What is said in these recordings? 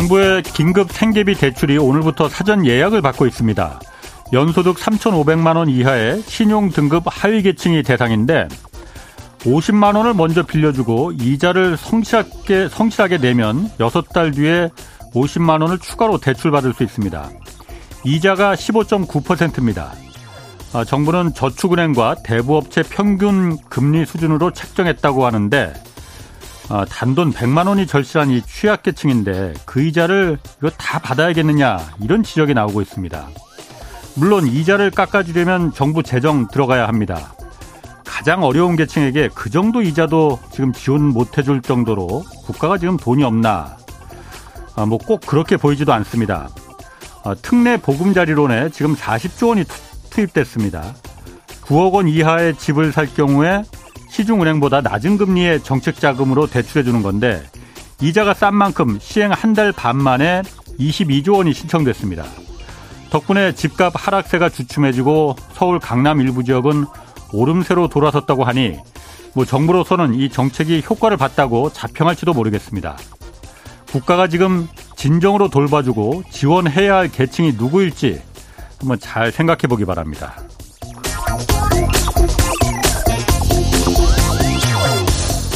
정부의 긴급 생계비 대출이 오늘부터 사전 예약을 받고 있습니다. 연소득 3,500만 원 이하의 신용 등급 하위 계층이 대상인데 50만 원을 먼저 빌려주고 이자를 성실하게, 성실하게 내면 6달 뒤에 50만 원을 추가로 대출받을 수 있습니다. 이자가 15.9%입니다. 아, 정부는 저축은행과 대부업체 평균 금리 수준으로 책정했다고 하는데 아, 단돈 100만 원이 절실한 이 취약계층인데 그 이자를 이거 다 받아야겠느냐 이런 지적이 나오고 있습니다. 물론 이자를 깎아주려면 정부 재정 들어가야 합니다. 가장 어려운 계층에게 그 정도 이자도 지금 지원 못 해줄 정도로 국가가 지금 돈이 없나? 아, 뭐 꼭 그렇게 보이지도 않습니다. 아, 특례 보금자리론에 지금 40조 원이 투입됐습니다. 9억 원 이하의 집을 살 경우에 시중은행보다 낮은 금리의 정책 자금으로 대출해 주는 건데 이자가 싼 만큼 시행 한 달 반 만에 22조 원이 신청됐습니다. 덕분에 집값 하락세가 주춤해지고 서울 강남 일부 지역은 오름세로 돌아섰다고 하니 뭐 정부로서는 이 정책이 효과를 봤다고 자평할지도 모르겠습니다. 국가가 지금 진정으로 돌봐주고 지원해야 할 계층이 누구일지 한번 잘 생각해 보기 바랍니다.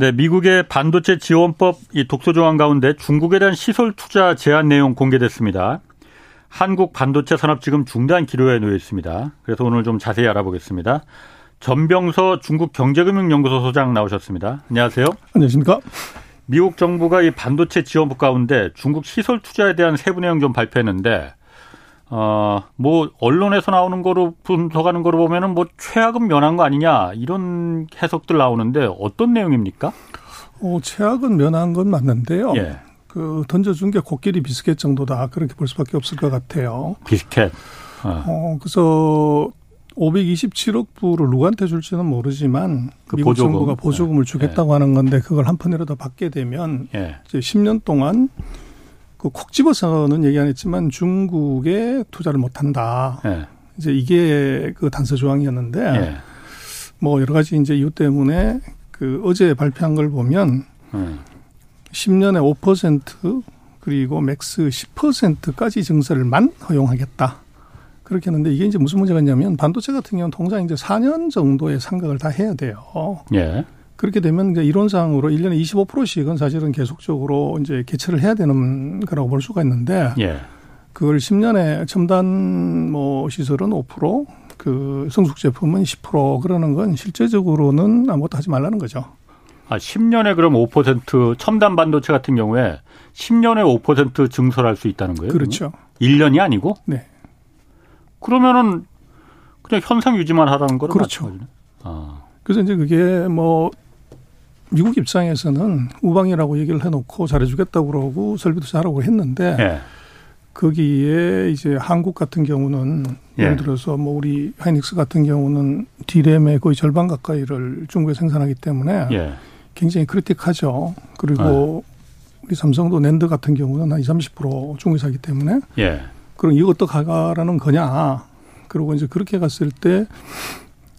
네, 미국의 반도체 지원법 이 독소 조항 가운데 중국에 대한 시설 투자 제한 내용 공개됐습니다. 한국 반도체 산업 지금 중단 기로에 놓여 있습니다. 그래서 오늘 좀 자세히 알아보겠습니다. 전병서 중국 경제금융연구소 소장 나오셨습니다. 안녕하세요. 안녕하십니까? 미국 정부가 이 반도체 지원법 가운데 중국 시설 투자에 대한 세부 내용 좀 발표했는데 어, 뭐, 언론에서 나오는 거로 분석하는 거로 보면은 뭐 최악은 면한 거 아니냐, 이런 해석들 나오는데 어떤 내용입니까? 어, 최악은 면한 건 맞는데요. 예. 그, 던져준 게 코끼리 비스켓 정도다. 그렇게 볼 수밖에 없을 것 같아요. 비스켓. 어, 어 그래서 527억 불을 누구한테 줄지는 모르지만 그 미국 보조금. 정부가 보조금을 예. 주겠다고 예. 하는 건데 그걸 한 푼이라도 받게 되면 예. 이제 10년 동안 그 콕 집어서는 얘기 안 했지만 중국에 투자를 못 한다. 네. 이제 이게 그 단서 조항이었는데 네. 뭐 여러 가지 이제 이유 때문에 그 어제 발표한 걸 보면 네. 10년에 5% 그리고 max 10%까지 증설을만 허용하겠다. 그렇게 했는데 이게 이제 무슨 문제가 있냐면 반도체 같은 경우는 통상 이제 4년 정도의 상각을 다 해야 돼요. 예. 그렇게 되면 이제 이론상으로 1년에 25%씩은 사실은 계속적으로 이제 교체를 해야 되는 거라고 볼 수가 있는데 예. 그걸 10년에 첨단 뭐 시설은 5%, 그 성숙 제품은 10% 그러는 건 실제적으로는 아무것도 하지 말라는 거죠. 아, 10년에 그럼 5% 첨단 반도체 같은 경우에 10년에 5% 증설할 수 있다는 거예요? 그렇죠. 그러면? 1년이 아니고? 네. 그러면은 그냥 현상 유지만 하라는 거는 그렇죠. 아. 그래서 이제 그게 뭐 미국 입장에서는 우방이라고 얘기를 해놓고 잘해주겠다고 그러고 설비도 잘하고 했는데 예. 거기에 이제 한국 같은 경우는 예. 예를 들어서 뭐 우리 하이닉스 같은 경우는 디램의 거의 절반 가까이를 중국에 생산하기 때문에 예. 굉장히 크리틱하죠. 그리고 예. 우리 삼성도 낸드 같은 경우는 한 20, 30% 중국에 사기 때문에 예. 그럼 이것도 가가라는 거냐. 그리고 이제 그렇게 갔을 때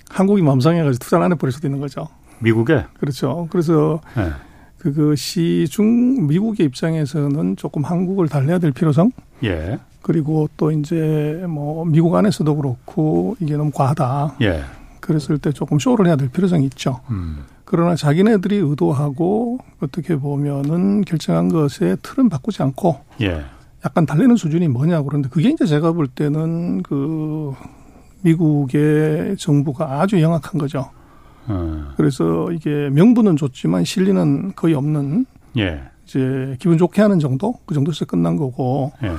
한국이 맘상해가지고 투자를 안 해버릴 수도 있는 거죠. 미국에? 그렇죠. 그래서 네. 그것이 중 미국의 입장에서는 조금 한국을 달래야 될 필요성. 예. 그리고 또 이제 뭐 미국 안에서도 그렇고 이게 너무 과하다. 예. 그랬을 때 조금 쇼를 해야 될 필요성이 있죠. 음. 그러나 자기네들이 의도하고 어떻게 보면은 결정한 것에 틀은 바꾸지 않고 예. 약간 달래는 수준이 뭐냐 그런데 그게 이제 제가 볼 때는 그 미국의 정부가 아주 영악한 거죠. 음. 그래서 이게 명분은 좋지만 실리는 거의 없는 예. 이제 기분 좋게 하는 정도 그 정도에서 끝난 거고 예.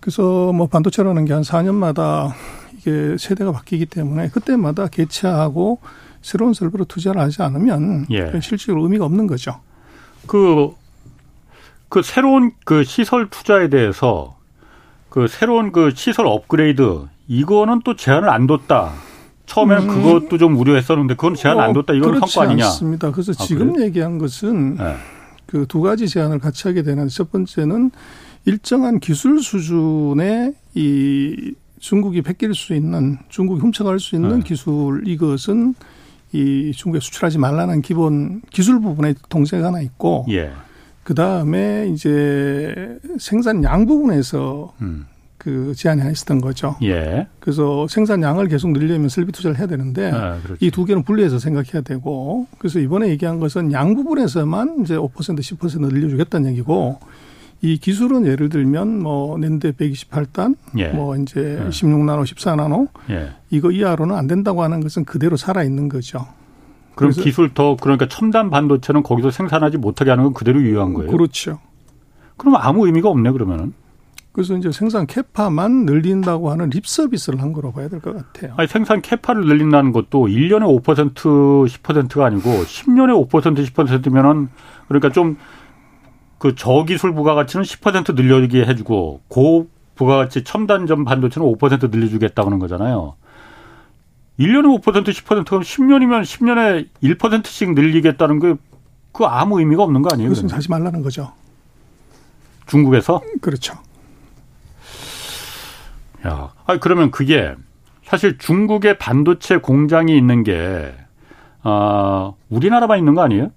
그래서 뭐 반도체라는 게 한 4년마다 이게 세대가 바뀌기 때문에 그때마다 개최하고 새로운 설비로 투자를 하지 않으면 예. 실질적으로 의미가 없는 거죠. 그, 그 새로운 그 시설 투자에 대해서 그 새로운 그 시설 업그레이드 이거는 또 제한을 안 뒀다. 처음에는 음. 그것도 좀 우려했었는데 그건 제한 안 어, 뒀다. 이건 성과 아니냐? 않습니다. 그래서 아, 지금 그래? 얘기한 것은 네. 그두 가지 제한을 같이 하게 되는 첫 번째는 일정한 기술 수준의 이 중국이 베낄 수 있는 중국이 훔쳐갈 수 있는 네. 기술 이것은 이 중국에 수출하지 말라는 기본 기술 부분에 동세가 하나 있고 예. 그 다음에 이제 생산량 부분에서 음. 그 제한이 하나 있었던 거죠. 예. 그래서 생산량을 계속 늘리려면 설비 투자를 해야 되는데 아, 이두 개는 분리해서 생각해야 되고 그래서 이번에 얘기한 것은 양 부분에서만 이제 5% 10% 늘려주겠다는 얘기고 이 기술은 예를 들면 뭐 낸데 128단, 예. 뭐 이제 예. 16나노, 14나노 예. 이거 이하로는 안 된다고 하는 것은 그대로 살아 있는 거죠. 그럼 기술 더 그러니까 첨단 반도체는 거기서 생산하지 못하게 하는 건 그대로 유효한 거예요. 그렇죠. 그럼 아무 의미가 없네 그러면은. 그래서 이제 생산 캐파만 늘린다고 하는 립 서비스를 한 거라고 봐야 될 것 같아요. 아니, 생산 캐파를 늘린다는 것도 1년에 5% 10%가 아니고 10년에 5% 10%면은 그러니까 좀 그 저기술 부가가치는 10% 늘려주게 해주고 고 부가가치 첨단점 반도체는 5% 늘려주겠다 그러는 거잖아요. 1년에 5% 10%면 10년이면 10년에 1%씩 늘리겠다는 게 그 아무 의미가 없는 거 아니에요? 그것은 하지 말라는 거죠. 중국에서? 그렇죠. 야, 아 그러면 그게 사실 중국의 반도체 공장이 있는 게 어, 우리나라만 있는 거 아니에요?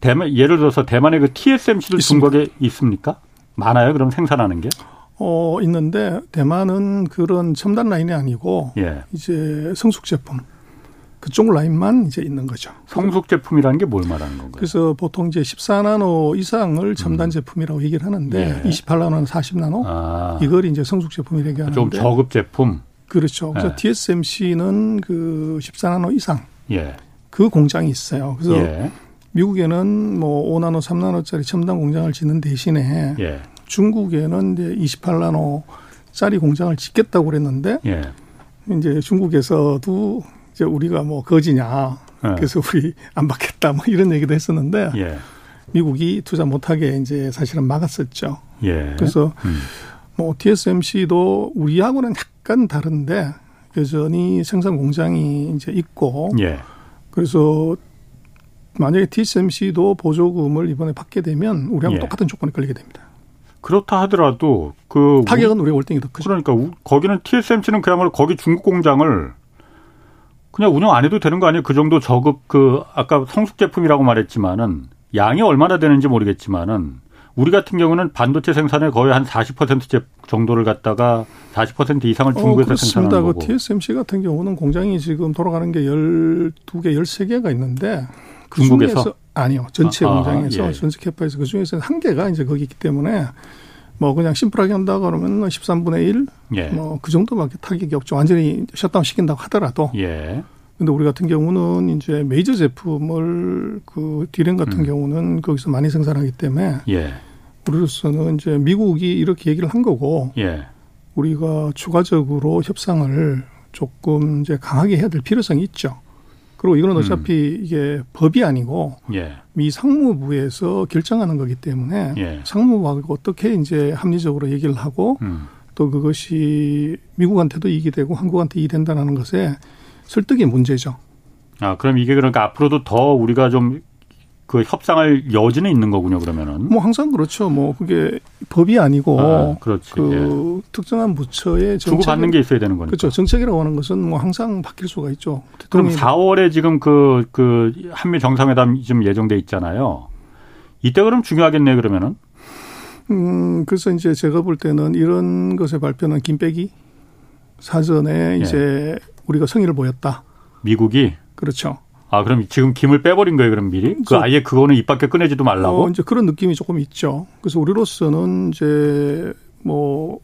대만 예를 들어서 대만의 그 TSMC도 있습니다. 중국에 있습니까? 많아요? 그럼 생산하는 게? 어 있는데 대만은 그런 첨단 라인이 아니고 예. 이제 성숙 제품 그쪽 라인만 이제 있는 거죠. 성숙 제품이라는 게 뭘 말하는 건가요? 그래서 보통 이제 14나노 이상을 첨단 음. 제품이라고 얘기를 하는데 예. 28나노는 40나노 아. 이걸 이제 성숙 제품이라고 하는데 좀 저급 제품. 그렇죠. 그래서 예. TSMC는 그 14나노 이상 예. 그 공장이 있어요. 그래서 예. 미국에는 뭐 5나노, 3나노짜리 첨단 공장을 짓는 대신에 예. 중국에는 이제 28나노 짜리 공장을 짓겠다고 그랬는데 예. 이제 중국에서도 이제 우리가 뭐 거지냐. 네. 그래서 우리 안 받겠다 뭐 이런 얘기도 했었는데 예. 미국이 투자 못하게 이제 사실은 막았었죠. 예. 그래서 음. 뭐 TSMC도 우리하고는 약간 다른데 여전히 생산 공장이 이제 있고 예. 그래서 만약에 TSMC도 보조금을 이번에 받게 되면 우리하고 예. 똑같은 조건에 걸리게 됩니다. 그렇다 하더라도 그 타격은 우리 월등히 더 크죠. 그러니까 거기는 TSMC는 그야말로 거기 중국 공장을 그냥 운영 안 해도 되는 거 아니에요? 그 정도 저급 그 아까 성숙 제품이라고 말했지만은 양이 얼마나 되는지 모르겠지만은 우리 같은 경우는 반도체 생산에 거의 한 40% 정도를 갖다가 40% 이상을 중국에서 어, 생산하는 거고. 그 TSMC 같은 경우는 공장이 지금 돌아가는 게 12개, 13개가 있는데 그 중국에서 아니요. 전체 아, 아 공장에서 아, 예. 전체 캐파에서 그 중에서 한 개가 이제 거기 있기 때문에 뭐 그냥 심플하게 한다 그러면 13분의 1, 예. 뭐그 정도밖에 타격이 없죠. 완전히 셧다운 시킨다고 하더라도. 예. 근데 우리 같은 경우는 이제 메이저 제품을 그 디램 같은 음. 경우는 거기서 많이 생산하기 때문에 예. 우리로서는 이제 미국이 이렇게 얘기를 한 거고 예. 우리가 추가적으로 협상을 조금 이제 강하게 해야 될 필요성이 있죠. 그리고 이거는 음. 어차피 음. 이게 법이 아니고 예. 미 상무부에서 결정하는 거기 때문에 예. 상무부하고 어떻게 이제 합리적으로 얘기를 하고 음. 또 그것이 미국한테도 이익이 되고 한국한테 이익이 된다는 것에 설득이 문제죠. 아, 그럼 이게 그러니까 앞으로도 더 우리가 좀 그 협상할 여지는 있는 거군요, 그러면은. 뭐 항상 그렇죠. 뭐 그게 법이 아니고 아, 그렇지. 그 예. 특정한 부처의 정책 주고 받는 게 있어야 되는 거니까. 그렇죠. 정책이라고 하는 것은 뭐 항상 바뀔 수가 있죠. 그럼 4월에 지금 그, 그 한미 정상회담 지금 예정돼 있잖아요. 이때 그럼 중요하겠네, 그러면은. 음, 그래서 이제 제가 볼 때는 이런 것의 발표는 김빼기 사전에 예. 이제 우리가 성의를 보였다. 미국이? 그렇죠. 아, 그럼 지금 김을 빼버린 거예요, 그럼 미리? 그 아예 그거는 입 밖에 꺼내지도 말라고? 어, 이제 그런 느낌이 조금 있죠. 그래서 우리로서는 이제 뭐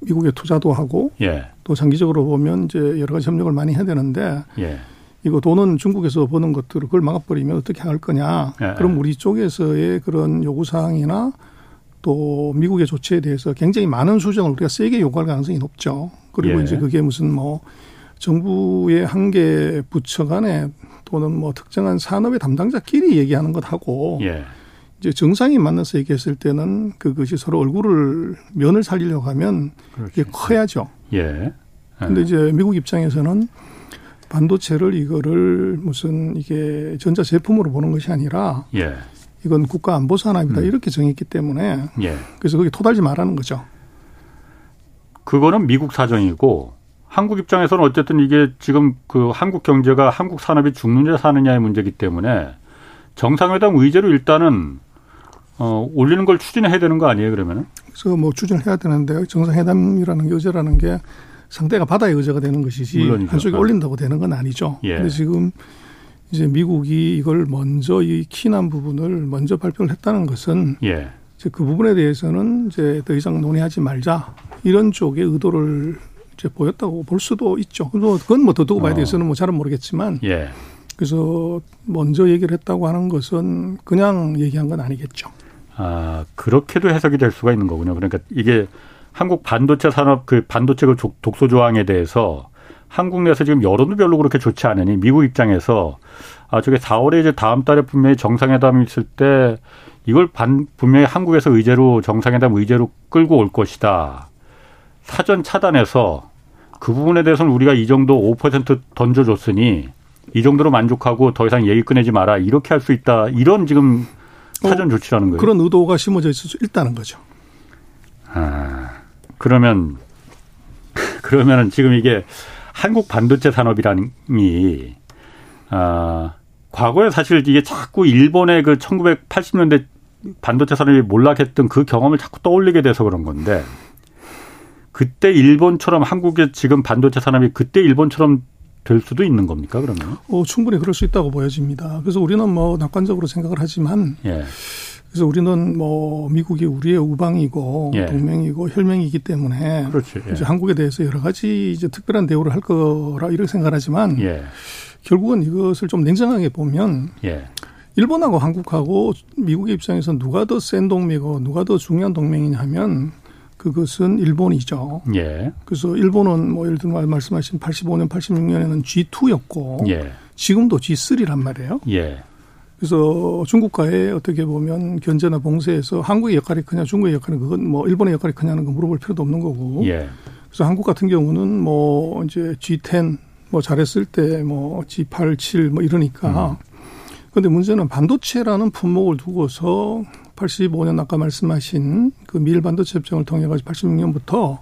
미국에 투자도 하고 예. 또 장기적으로 보면 이제 여러 가지 협력을 많이 해야 되는데 예. 이거 돈은 중국에서 버는 것들을 그걸 막아버리면 어떻게 할 거냐. 예. 그럼 우리 쪽에서의 그런 요구 사항이나 또 미국의 조치에 대해서 굉장히 많은 수정을 우리가 세게 요구할 가능성이 높죠. 그리고 예. 이제 그게 무슨 뭐 정부의 한 개 부처 간에 또는 뭐 특정한 산업의 담당자끼리 얘기하는 것하고 예. 이제 정상이 만나서 얘기했을 때는 그것이 서로 얼굴을 면을 살리려고 하면 그렇죠. 이게 커야죠. 예. 근데 이제 미국 입장에서는 반도체를 이거를 무슨 이게 전자 제품으로 보는 것이 아니라 예. 이건 국가 안보 산업이다 음. 이렇게 정했기 때문에 예. 그래서 거기 토달지 말라는 거죠. 그거는 미국 사정이고 한국 입장에서는 어쨌든 이게 지금 그 한국 경제가 한국 산업이 죽느냐 사느냐의 문제이기 때문에 정상회담 의제로 일단은 어, 올리는 걸 추진해야 되는 거 아니에요, 그러면은? 그래서 뭐 추진해야 되는데 정상회담이라는 의제라는 게 상대가 바다의 의제가 되는 것이지 물론이죠. 한쪽에 아. 올린다고 되는 건 아니죠. 예. 근데 지금 이제 미국이 이걸 먼저 이 키난 부분을 먼저 발표를 했다는 것은 예. 이제 그 부분에 대해서는 이제 더 이상 논의하지 말자 이런 쪽의 의도를 이제 보였다고 볼 수도 있죠. 그건 뭐더 두고 봐야 돼서는 뭐 잘은 모르겠지만 예. 그래서 먼저 얘기를 했다고 하는 것은 그냥 얘기한 건 아니겠죠. 아 그렇게도 해석이 될 수가 있는 거군요. 그러니까 이게 한국 반도체 산업 그 반도체 그 독소 조항에 대해서 한국 내에서 지금 여론도 별로 그렇게 좋지 않으니 미국 입장에서 아 저게 4월에 이제 다음 달에 분명히 정상회담이 있을 때 이걸 반 분명히 한국에서 의제로 정상회담 의제로 끌고 올 것이다. 사전 차단해서 그 부분에 대해서는 우리가 이 정도 5% 던져줬으니 이 정도로 만족하고 더 이상 얘기 꺼내지 마라 이렇게 할 수 있다 이런 지금 사전 조치라는 거예요. 그런 의도가 심어져 있을 수 있다는 거죠. 아 그러면 그러면은 지금 이게 한국 반도체 산업이라니 아 과거에 사실 이게 자꾸 일본의 그 1980년대 반도체 산업이 몰락했던 그 경험을 자꾸 떠올리게 돼서 그런 건데 그때 일본처럼 한국의 지금 반도체 산업이 그때 일본처럼 될 수도 있는 겁니까 그러면? 어, 충분히 그럴 수 있다고 보여집니다. 그래서 우리는 뭐 낙관적으로 생각을 하지만 예. 그래서 우리는 뭐 미국이 우리의 우방이고 예. 동맹이고 혈맹이기 때문에 그렇지, 예. 이제 한국에 대해서 여러 가지 이제 특별한 대우를 할 거라 이렇게 생각하지만 예. 결국은 이것을 좀 냉정하게 보면 예. 일본하고 한국하고 미국의 입장에서 누가 더 센 동맹이고 누가 더 중요한 동맹이냐 하면 그것은 일본이죠. 예. 그래서 일본은 뭐 예를 들면 말씀하신 85년, 86년에는 G2였고 예. 지금도 G3란 말이에요. 예. 그래서 중국과의 어떻게 보면 견제나 봉쇄에서 한국의 역할이 크냐 중국의 역할은 그건 뭐 일본의 역할이 크냐는 거 물어볼 필요도 없는 거고. 예. 그래서 한국 같은 경우는 뭐 이제 G10 뭐 잘했을 때 뭐 G8, 7 뭐 이러니까. 음. 근데 문제는 반도체라는 품목을 두고서 85년 아까 말씀하신 그 미일 반도체 협정을 통해 가지고 86년부터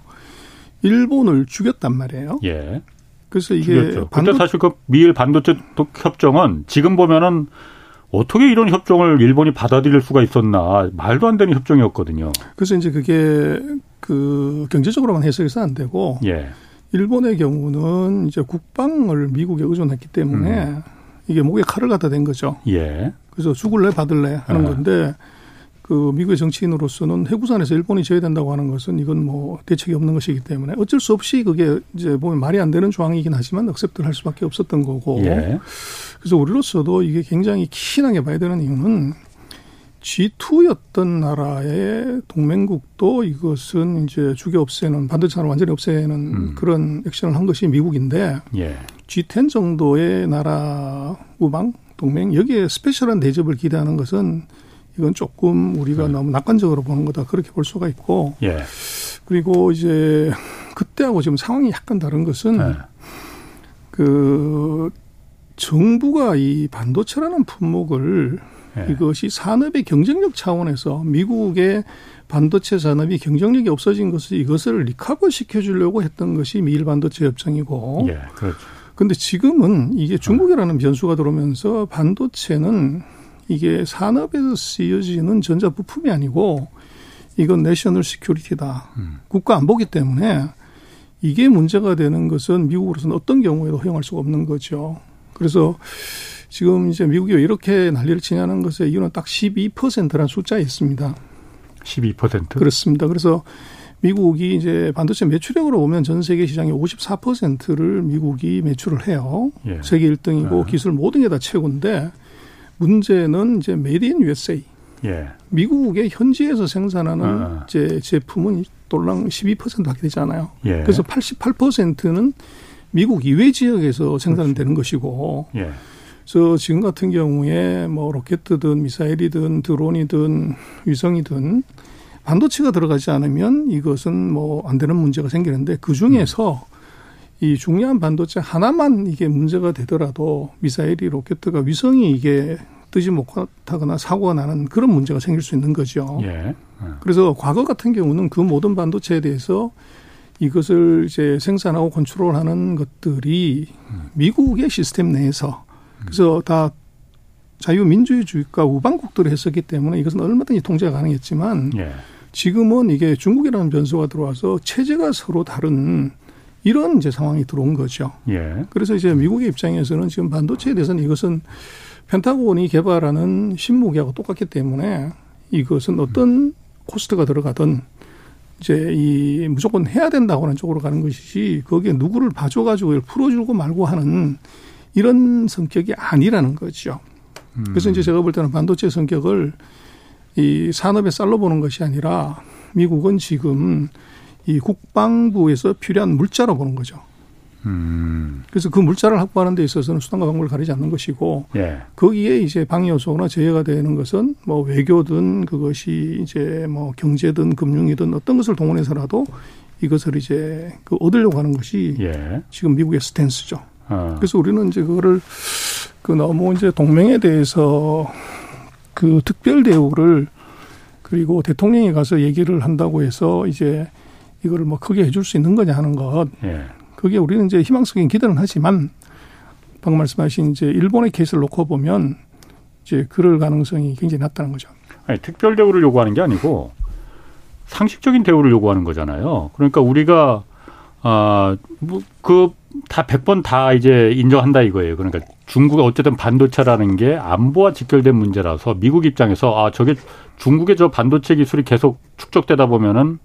일본을 죽였단 말이에요. 예. 그래서 이게 죽였죠. 반도... 그때 사실 그 미일 반도체 협정은 지금 보면은 어떻게 이런 협정을 일본이 받아들일 수가 있었나 말도 안 되는 협정이었거든요. 그래서 이제 그게 그 경제적으로만 해석해서 안 되고 예. 일본의 경우는 이제 국방을 미국에 의존했기 때문에 음. 이게 목에 칼을 갖다 댄 거죠. 예. 그래서 죽을래 받을래 하는 예. 건데 그 미국의 정치인으로서는 해구산에서 일본이 져야 된다고 하는 것은 이건 뭐 대책이 없는 것이기 때문에 어쩔 수 없이 그게 이제 보면 말이 안 되는 조항이긴 하지만 억셉트를 할 수밖에 없었던 거고. 예. 그래서 우리로서도 이게 굉장히 키나게 봐야 되는 이유는 G2였던 나라의 동맹국도 이것은 이제 죽여 없애는 반도체를 완전히 없애는 음. 그런 액션을 한 것이 미국인데 예. G10 정도의 나라 우방 동맹 여기에 스페셜한 대접을 기대하는 것은 이건 조금 우리가 네. 너무 낙관적으로 보는 거다 그렇게 볼 수가 있고 예. 그리고 이제 그때하고 지금 상황이 약간 다른 것은 네. 그 정부가 이 반도체라는 품목을 예. 이것이 산업의 경쟁력 차원에서 미국의 반도체 산업이 경쟁력이 없어진 것을 이것을 recover 시켜주려고 했던 것이 미일 반도체 협정이고. 예, 그렇죠. 근데 지금은 이게 중국이라는 변수가 들어오면서 반도체는 이게 산업에서 쓰여지는 전자 부품이 아니고 이건 national security다. 음. 국가 안보기 때문에 이게 문제가 되는 것은 미국으로서는 어떤 경우에도 허용할 수가 없는 거죠. 그래서 지금 이제 미국이 왜 이렇게 난리를 치냐는 것의 이유는 딱 12%라는 숫자에 있습니다. 12%? 그렇습니다. 그래서 미국이 이제 반도체 매출액으로 보면 전 세계 시장의 54%를 미국이 매출을 해요. 예. 세계 1등이고 예. 기술 모든 게 다 최고인데 문제는 이제 made in USA. 예. 미국의 현지에서 생산하는 아. 제 제품은 달랑 12%밖에 되지 않아요. 예. 그래서 88%는 미국 이외 지역에서 생산되는 것이고. 예. 그래서 지금 같은 경우에 뭐 로켓이든 미사일이든 드론이든 위성이든 반도체가 들어가지 않으면 이것은 뭐 안 되는 문제가 생기는데 그 중에서 음. 이 중요한 반도체 하나만 이게 문제가 되더라도 미사일이 로켓트가 위성이 이게 뜨지 못하거나 사고가 나는 그런 문제가 생길 수 있는 거죠. 예. 그래서 과거 같은 경우는 그 모든 반도체에 대해서 이것을 이제 생산하고 컨트롤하는 것들이 미국의 시스템 내에서 그래서 다 자유민주주의과 우방국들이 했었기 때문에 이것은 얼마든지 통제가 가능했지만 예. 지금은 이게 중국이라는 변수가 들어와서 체제가 서로 다른 이런 이제 상황이 들어온 거죠. 예. 그래서 이제 미국의 입장에서는 지금 반도체에 대해서는 이것은 펜타곤이 개발하는 신무기하고 똑같기 때문에 이것은 어떤 코스트가 들어가든 이제 이 무조건 해야 된다고 하는 쪽으로 가는 것이지 거기에 누구를 봐줘가지고 풀어주고 말고 하는 이런 성격이 아니라는 거죠. 그래서 이제 제가 볼 때는 반도체 성격을 이 산업의 쌀로 보는 것이 아니라 미국은 지금 이 국방부에서 필요한 물자로 보는 거죠. 음. 그래서 그 물자를 확보하는 데 있어서는 수단과 방법을 가리지 않는 것이고 예. 거기에 이제 방해 요소나 제외가 되는 것은 뭐 외교든 그것이 이제 뭐 경제든 금융이든 어떤 것을 동원해서라도 이것을 이제 그 얻으려고 하는 것이 예. 지금 미국의 스탠스죠. 어. 그래서 우리는 이제 그거를 그 너무 이제 동맹에 대해서 그 특별 대우를 그리고 대통령이 가서 얘기를 한다고 해서 이제 이거를 뭐 크게 해줄 수 있는 거냐 하는 것. 예. 그게 우리는 이제 희망적인 기대는 하지만 방금 말씀하신 이제 일본의 케이스를 놓고 보면 이제 그럴 가능성이 굉장히 낮다는 거죠. 아니, 특별 대우를 요구하는 게 아니고 상식적인 대우를 요구하는 거잖아요. 그러니까 우리가 아 뭐 그 다 백 번 다 이제 인정한다 이거예요. 그러니까 중국의 어쨌든 반도체라는 게 안보와 직결된 문제라서 미국 입장에서 아 저게 중국의 저 반도체 기술이 계속 축적되다 보면은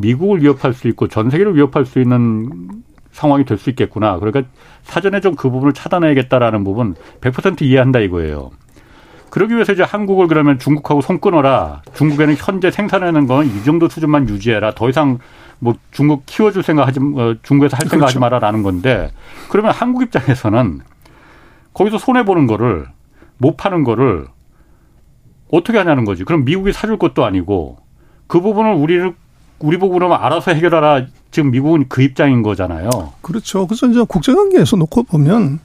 미국을 위협할 수 있고 전 세계를 위협할 수 있는 상황이 될 수 있겠구나. 그러니까 사전에 좀 그 부분을 차단해야겠다라는 부분 100% 이해한다 이거예요. 그러기 위해서 이제 한국을 그러면 중국하고 손 끊어라. 중국에는 현재 생산하는 건 이 정도 수준만 유지해라. 더 이상 뭐 중국 키워줄 생각하지 어, 중국에서 할 생각하지 그렇죠. 마라라는 건데 그러면 한국 입장에서는 거기서 손해 보는 거를 못 파는 거를 어떻게 하냐는 거지. 그럼 미국이 사줄 것도 아니고 그 부분을 우리를 우리 보고 그러면 알아서 해결하라. 지금 미국은 그 입장인 거잖아요. 그렇죠. 그래서 이제 국제관계에서 놓고 보면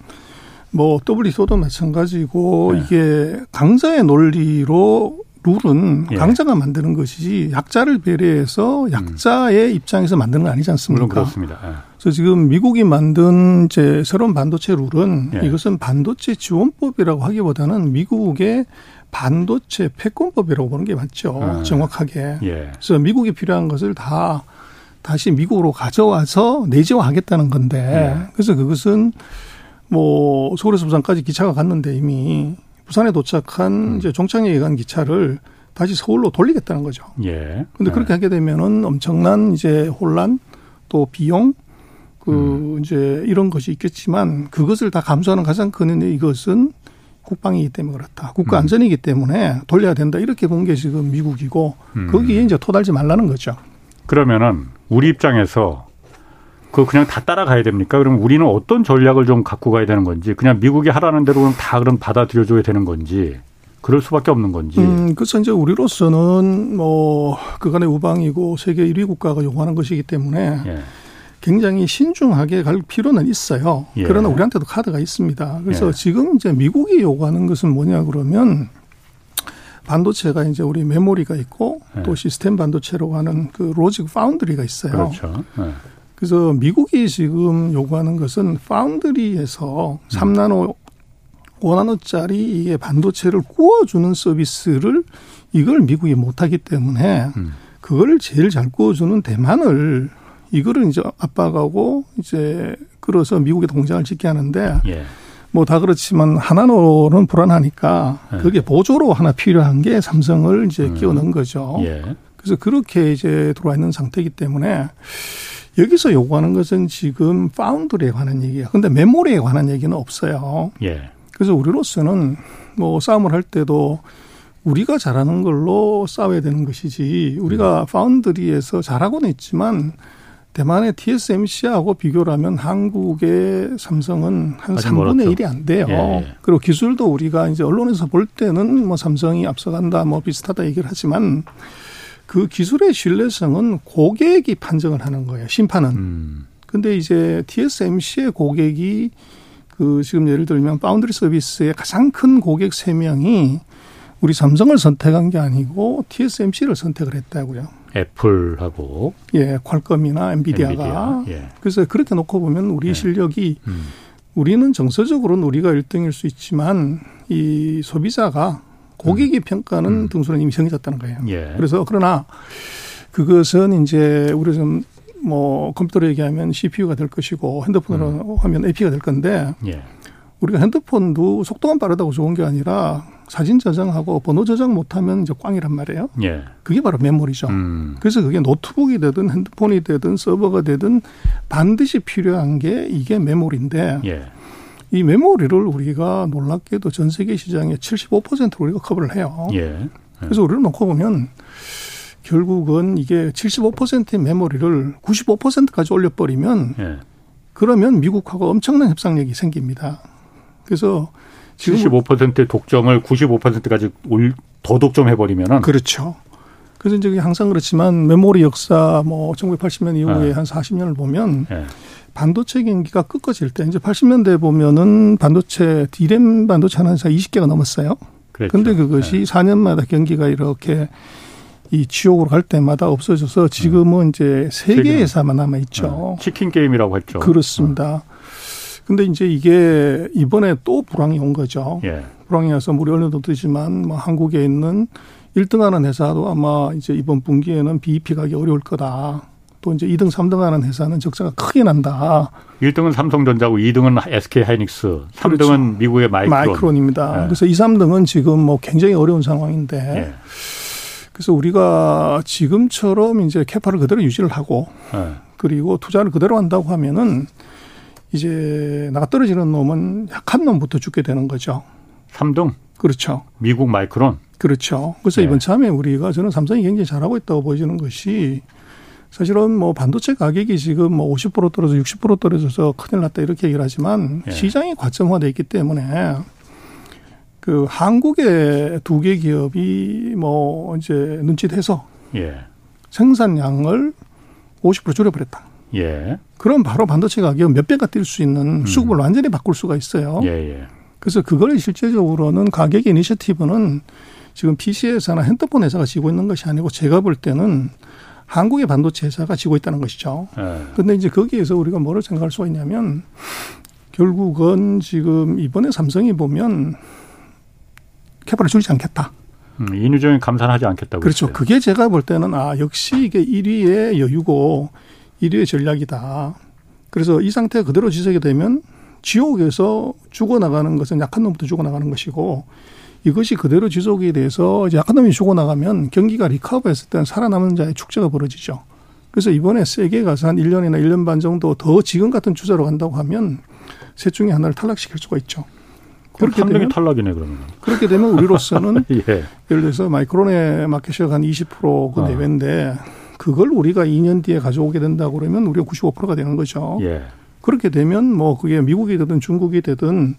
뭐 WTO도 마찬가지고 네. 이게 강자의 논리로 룰은 예. 강자가 만드는 것이지 약자를 배려해서 약자의 음. 입장에서 만드는 건 아니지 않습니까? 물론 그렇습니다. 예. 그래서 지금 미국이 만든 이제 새로운 반도체 룰은 예. 이것은 반도체 지원법이라고 하기보다는 미국의 반도체 패권법이라고 보는 게 맞죠. 아. 정확하게. 예. 그래서 미국이 필요한 것을 다 다시 미국으로 가져와서 내재화하겠다는 건데 예. 그래서 그것은 뭐 서울에서 부산까지 기차가 갔는데 이미 부산에 도착한 음. 이제 종착역에 간 기차를 다시 서울로 돌리겠다는 거죠. 예. 근데 그렇게 예. 하게 되면은 엄청난 이제 혼란 또 비용 그 음. 이제 이런 것이 있겠지만 그것을 다 감수하는 가장 큰 이것은 국방이기 때문에 그렇다. 국가 음. 안전이기 때문에 돌려야 된다. 이렇게 본 게 지금 미국이고 음. 거기에 이제 토달지 말라는 거죠. 그러면은 우리 입장에서 그 그냥 다 따라가야 됩니까? 그럼 우리는 어떤 전략을 좀 갖고 가야 되는 건지 그냥 미국이 하라는 대로 그럼 다 그럼 받아들여 줘야 되는 건지 그럴 수밖에 없는 건지. 음, 그래서 이제 우리로서는 뭐 그간의 우방이고 세계 1위 국가가 요구하는 것이기 때문에 예. 굉장히 신중하게 갈 필요는 있어요. 예. 그러나 우리한테도 카드가 있습니다. 그래서 예. 지금 이제 미국이 요구하는 것은 뭐냐 그러면 반도체가 이제 우리 메모리가 있고 예. 또 시스템 반도체라고 하는 그 로직 파운드리가 있어요. 그렇죠. 예. 그래서 미국이 지금 요구하는 것은 파운드리에서 음. 3나노 5나노짜리 이게 반도체를 구워주는 서비스를 이걸 미국이 못하기 때문에 음. 그걸 제일 잘 구워주는 대만을 이거를 이제 압박하고 이제 끌어서 미국에 동장을 짓게 하는데 예. 뭐다 그렇지만 하나노는 불안하니까 예. 그게 보조로 하나 필요한 게 삼성을 이제 음. 끼워 넣은 거죠. 예. 그래서 그렇게 이제 들어와 있는 상태이기 때문에 여기서 요구하는 것은 지금 파운드리에 관한 얘기야. 근데 메모리에 관한 얘기는 없어요. 예. 그래서 우리로서는 뭐 싸움을 할 때도 우리가 잘하는 걸로 싸워야 되는 것이지 우리가 음. 파운드리에서 잘하고는 있지만 대만의 TSMC하고 비교를 하면 한국의 삼성은 한 3분의 1이 안 돼요. 예, 예. 그리고 기술도 우리가 이제 언론에서 볼 때는 뭐 삼성이 앞서간다 뭐 비슷하다 얘기를 하지만 그 기술의 신뢰성은 고객이 판정을 하는 거예요. 심판은. 음. 근데 이제 TSMC의 고객이 그 지금 예를 들면 파운드리 서비스의 가장 큰 고객 세명이 우리 삼성을 선택한 게 아니고 TSMC를 선택을 했다고요. 애플하고 예, 퀄컴이나 엔비디아가 엔비디아, 예. 그래서 그렇게 놓고 보면 우리 예. 실력이 음. 우리는 정서적으로는 우리가 1등일 수 있지만 이 소비자가 고객이 음. 평가는 음. 등수는 이미 정해졌다는 거예요. 예. 그래서 그러나 그것은 이제 우리 좀 뭐 컴퓨터로 얘기하면 CPU가 될 것이고 핸드폰으로 음. 하면 AP가 될 건데 예. 우리가 핸드폰도 속도가 빠르다고 좋은 게 아니라 사진 저장하고 번호 저장 못하면 이제 꽝이란 말이에요. 예. 그게 바로 메모리죠. 음. 그래서 그게 노트북이 되든 핸드폰이 되든 서버가 되든 반드시 필요한 게 이게 메모리인데 예. 이 메모리를 우리가 놀랍게도 전 세계 시장의 75%를 우리가 커버를 해요. 예. 예. 그래서 우리를 놓고 보면 결국은 이게 75%의 메모리를 95%까지 올려버리면 예. 그러면 미국하고 엄청난 협상력이 생깁니다. 그래서 지금 75%의 독점을 95%까지 올, 더 독점해 버리면은 그렇죠. 그래서 이제 항상 그렇지만 메모리 역사 뭐 1980년 이후에 네. 한 40년을 보면 네. 반도체 경기가 끝까질 때 이제 80년대 보면은 반도체 디램 반도체 하는 회사 20개가 넘었어요. 그런데 그것이 네. 4년마다 경기가 이렇게 이 지옥으로 갈 때마다 없어져서 지금은 이제 세 개 회사만 남아 있죠. 네. 치킨 게임이라고 했죠. 그렇습니다. 어. 근데 이제 이게 이번에 또 불황이 온 거죠. 예. 불황이 와서 우리 언론도 뜨지만 뭐 한국에 있는 1등 하는 회사도 아마 이제 이번 분기에는 BEP 가기 어려울 거다. 또 이제 2등, 3등 하는 회사는 적자가 크게 난다. 1등은 삼성전자고 2등은 SK 하이닉스, 3등은 그렇죠. 미국의 마이크론. 마이크론입니다. 예. 그래서 2, 3등은 지금 뭐 굉장히 어려운 상황인데 예. 그래서 우리가 지금처럼 이제 캐파를 그대로 유지를 하고 예. 그리고 투자를 그대로 한다고 하면은 이제 나가 떨어지는 놈은 약한 놈부터 죽게 되는 거죠. 3등? 그렇죠. 미국 마이크론? 그렇죠. 그래서 네. 이번 참에 우리가 저는 삼성이 굉장히 잘하고 있다고 보여지는 것이 사실은 뭐 반도체 가격이 지금 뭐 50% 떨어져 60% 떨어져서 큰일 났다 이렇게 얘기를 하지만 예. 시장이 과점화돼 있기 때문에 그 한국의 두 개 기업이 뭐 이제 눈짓해서 예. 생산량을 50% 줄여버렸다. 예. 그럼 바로 반도체 가격 몇 배가 뛸 수 있는 음. 수급을 완전히 바꿀 수가 있어요. 예, 예. 그래서 그걸 실제적으로는 가격 이니셔티브는 지금 PC 회사나 핸드폰 회사가 지고 있는 것이 아니고 제가 볼 때는 한국의 반도체 회사가 지고 있다는 것이죠. 그런데 예. 이제 거기에서 우리가 뭐를 생각할 수가 있냐면 결국은 지금 이번에 삼성이 보면 캐파를 줄이지 않겠다. 음, 인유적인 감산을 하지 않겠다고. 그렇죠. 했어요. 그게 제가 볼 때는 아 역시 이게 1위의 여유고 1위의 전략이다. 그래서 이 상태 그대로 지속이 되면 지옥에서 죽어나가는 것은 약한 놈부터 죽어나가는 것이고 이것이 그대로 지속이 돼서 이제 약한 놈이 죽어나가면 경기가 리커버했을 때는 살아남은 자의 축제가 벌어지죠. 그래서 이번에 세게 가서 한 1년이나 1년 반 정도 더 지금 같은 추세로 간다고 하면 셋 중에 하나를 탈락시킬 수가 있죠. 그렇게 되면 탈락이네 그러면. 그렇게 되면 우리로서는 예. 예를 들어서 마이크론의 마켓시가 한 20%그 어. 내외인데 그걸 우리가 2년 뒤에 가져오게 된다 그러면 우리가 95%가 되는 거죠. 예. 그렇게 되면 뭐 그게 미국이 되든 중국이 되든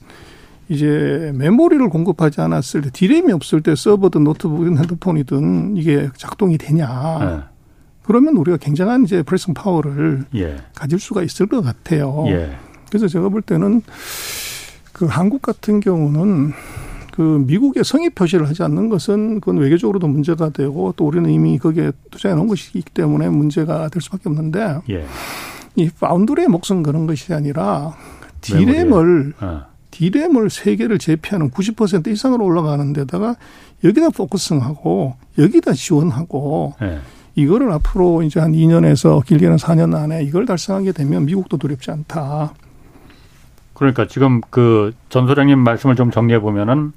이제 메모리를 공급하지 않았을 때 디램이 없을 때 서버든 노트북이든 핸드폰이든 이게 작동이 되냐. 예. 그러면 우리가 굉장한 이제 pressing power를 예. 가질 수가 있을 것 같아요. 예. 그래서 제가 볼 때는 그 한국 같은 경우는 그 미국에 성의 표시를 하지 않는 것은 그건 외교적으로도 문제가 되고 또 우리는 이미 거기에 투자해 놓은 것이기 때문에 문제가 될 수밖에 없는데 예. 이 파운드리에 목숨 걸 것이 아니라 디램을 어. 디램을 세계를 제패하는 90% 이상으로 올라가는 데다가 여기다 focusing하고 여기다 지원하고 예. 이거를 앞으로 이제 한 2년에서 길게는 4년 안에 이걸 달성하게 되면 미국도 두렵지 않다. 그러니까 지금 그 전 소장님 말씀을 좀 정리해 보면은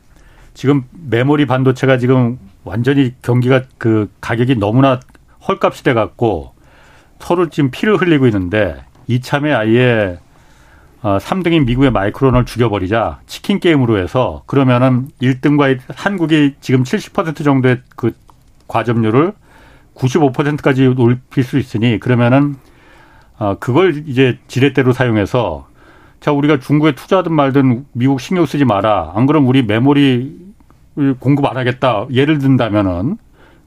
지금 메모리 반도체가 지금 완전히 경기가 그 가격이 너무나 헐값이 돼 갖고 서로 지금 피를 흘리고 있는데 이참에 아예 어, 3등인 미국의 마이크론을 죽여버리자 치킨 게임으로 해서 그러면은 1등과 한국이 지금 70% 정도의 그 과점률을 95%까지 높일 수 있으니 그러면은 어, 그걸 이제 지렛대로 사용해서 자 우리가 중국에 투자하든 말든 미국 신경 쓰지 마라. 안 그럼 우리 메모리 공급 안 하겠다. 예를 든다면은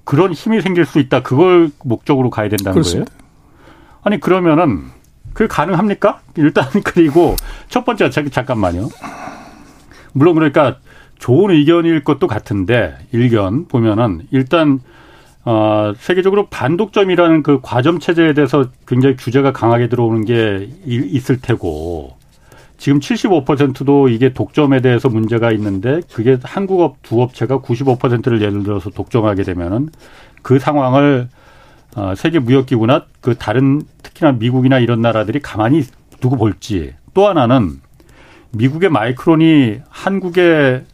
그런 힘이 생길 수 있다. 그걸 목적으로 가야 된다는 그렇습니다. 거예요. 아니 그러면은 그 가능합니까? 일단 그리고 첫 번째 잠깐만요. 물론 그러니까 좋은 의견일 것도 같은데 일견 보면은 일단 어, 세계적으로 반독점이라는 그 과점 체제에 대해서 굉장히 규제가 강하게 들어오는 게 있을 테고 지금 75%도 이게 독점에 대해서 문제가 있는데 그게 한국업 두 업체가 95%를 예를 들어서 독점하게 되면은 그 상황을 어, 세계 무역기구나 그 다른 특히나 미국이나 이런 나라들이 가만히 두고 볼지. 또 하나는 미국의 마이크론이 한국의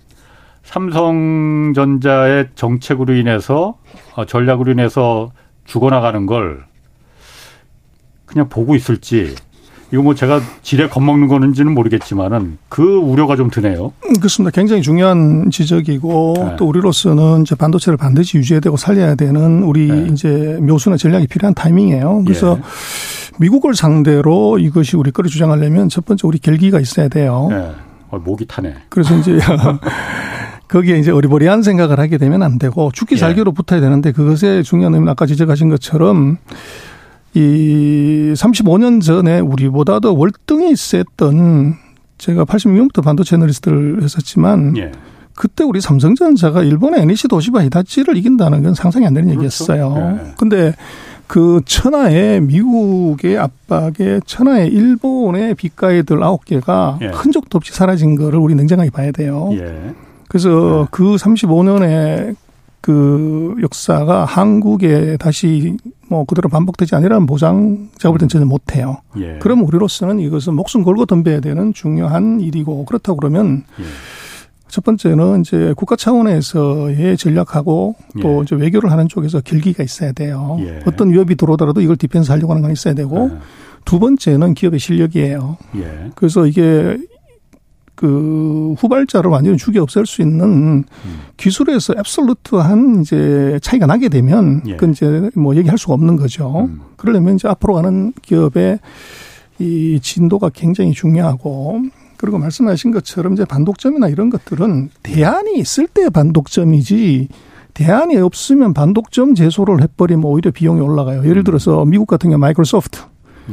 삼성전자의 정책으로 인해서 어, 전략으로 인해서 죽어나가는 걸 그냥 보고 있을지 이거 뭐 제가 지레 겁먹는 거는지는 모르겠지만은 그 우려가 좀 드네요. 음, 그렇습니다. 굉장히 중요한 지적이고 네. 또 우리로서는 이제 반도체를 반드시 유지해야 되고 살려야 되는 우리 네. 이제 묘수나 전략이 필요한 타이밍이에요. 그래서 예. 미국을 상대로 이것이 우리 거를 주장하려면 첫 번째 우리 결기가 있어야 돼요. 네. 어, 목이 타네. 그래서 이제 거기에 이제 어리버리한 생각을 하게 되면 안 되고 죽기 예. 살기로 붙어야 되는데 그것의 중요한 의미는 아까 지적하신 것처럼 이 35년 전에 우리보다 도 월등히 셌던 제가 86년부터 반도체 애널리스트를 했었지만 예. 그때 우리 삼성전자가 일본의 NEC 도시바 히다치를 이긴다는 건 상상이 안 되는 그렇죠. 얘기였어요. 예. 근데 그 천하의 미국의 압박에 천하의 일본의 빛가이들 아홉 개가 예. 흔적도 없이 사라진 거를 우리 냉정하게 봐야 돼요. 예. 그래서 네. 그 35년의 그 역사가 한국에 다시 뭐 그대로 반복되지 않으라는 보장 작업을 음. 전혀 못해요. 예. 그럼 우리로서는 이것은 목숨 걸고 덤벼야 되는 중요한 일이고 그렇다고 그러면 예. 첫 번째는 이제 국가 차원에서의 전략하고 또 예. 이제 외교를 하는 쪽에서 길기가 있어야 돼요. 예. 어떤 위협이 들어오더라도 이걸 디펜스 하려고 하는 건 있어야 되고 예. 두 번째는 기업의 실력이에요. 예. 그래서 이게 그 후발자를 완전히 죽여 없앨 수 있는 음. 기술에서 앱솔루트한 이제 차이가 나게 되면 예. 그건 이제 뭐 얘기할 수가 없는 거죠. 음. 그러려면 이제 앞으로 가는 기업의 이 진도가 굉장히 중요하고 그리고 말씀하신 것처럼 이제 반독점이나 이런 것들은 대안이 있을 때 반독점이지 대안이 없으면 반독점 제소를 해버리면 오히려 비용이 올라가요. 예를 음. 들어서 미국 같은 경우 마이크로소프트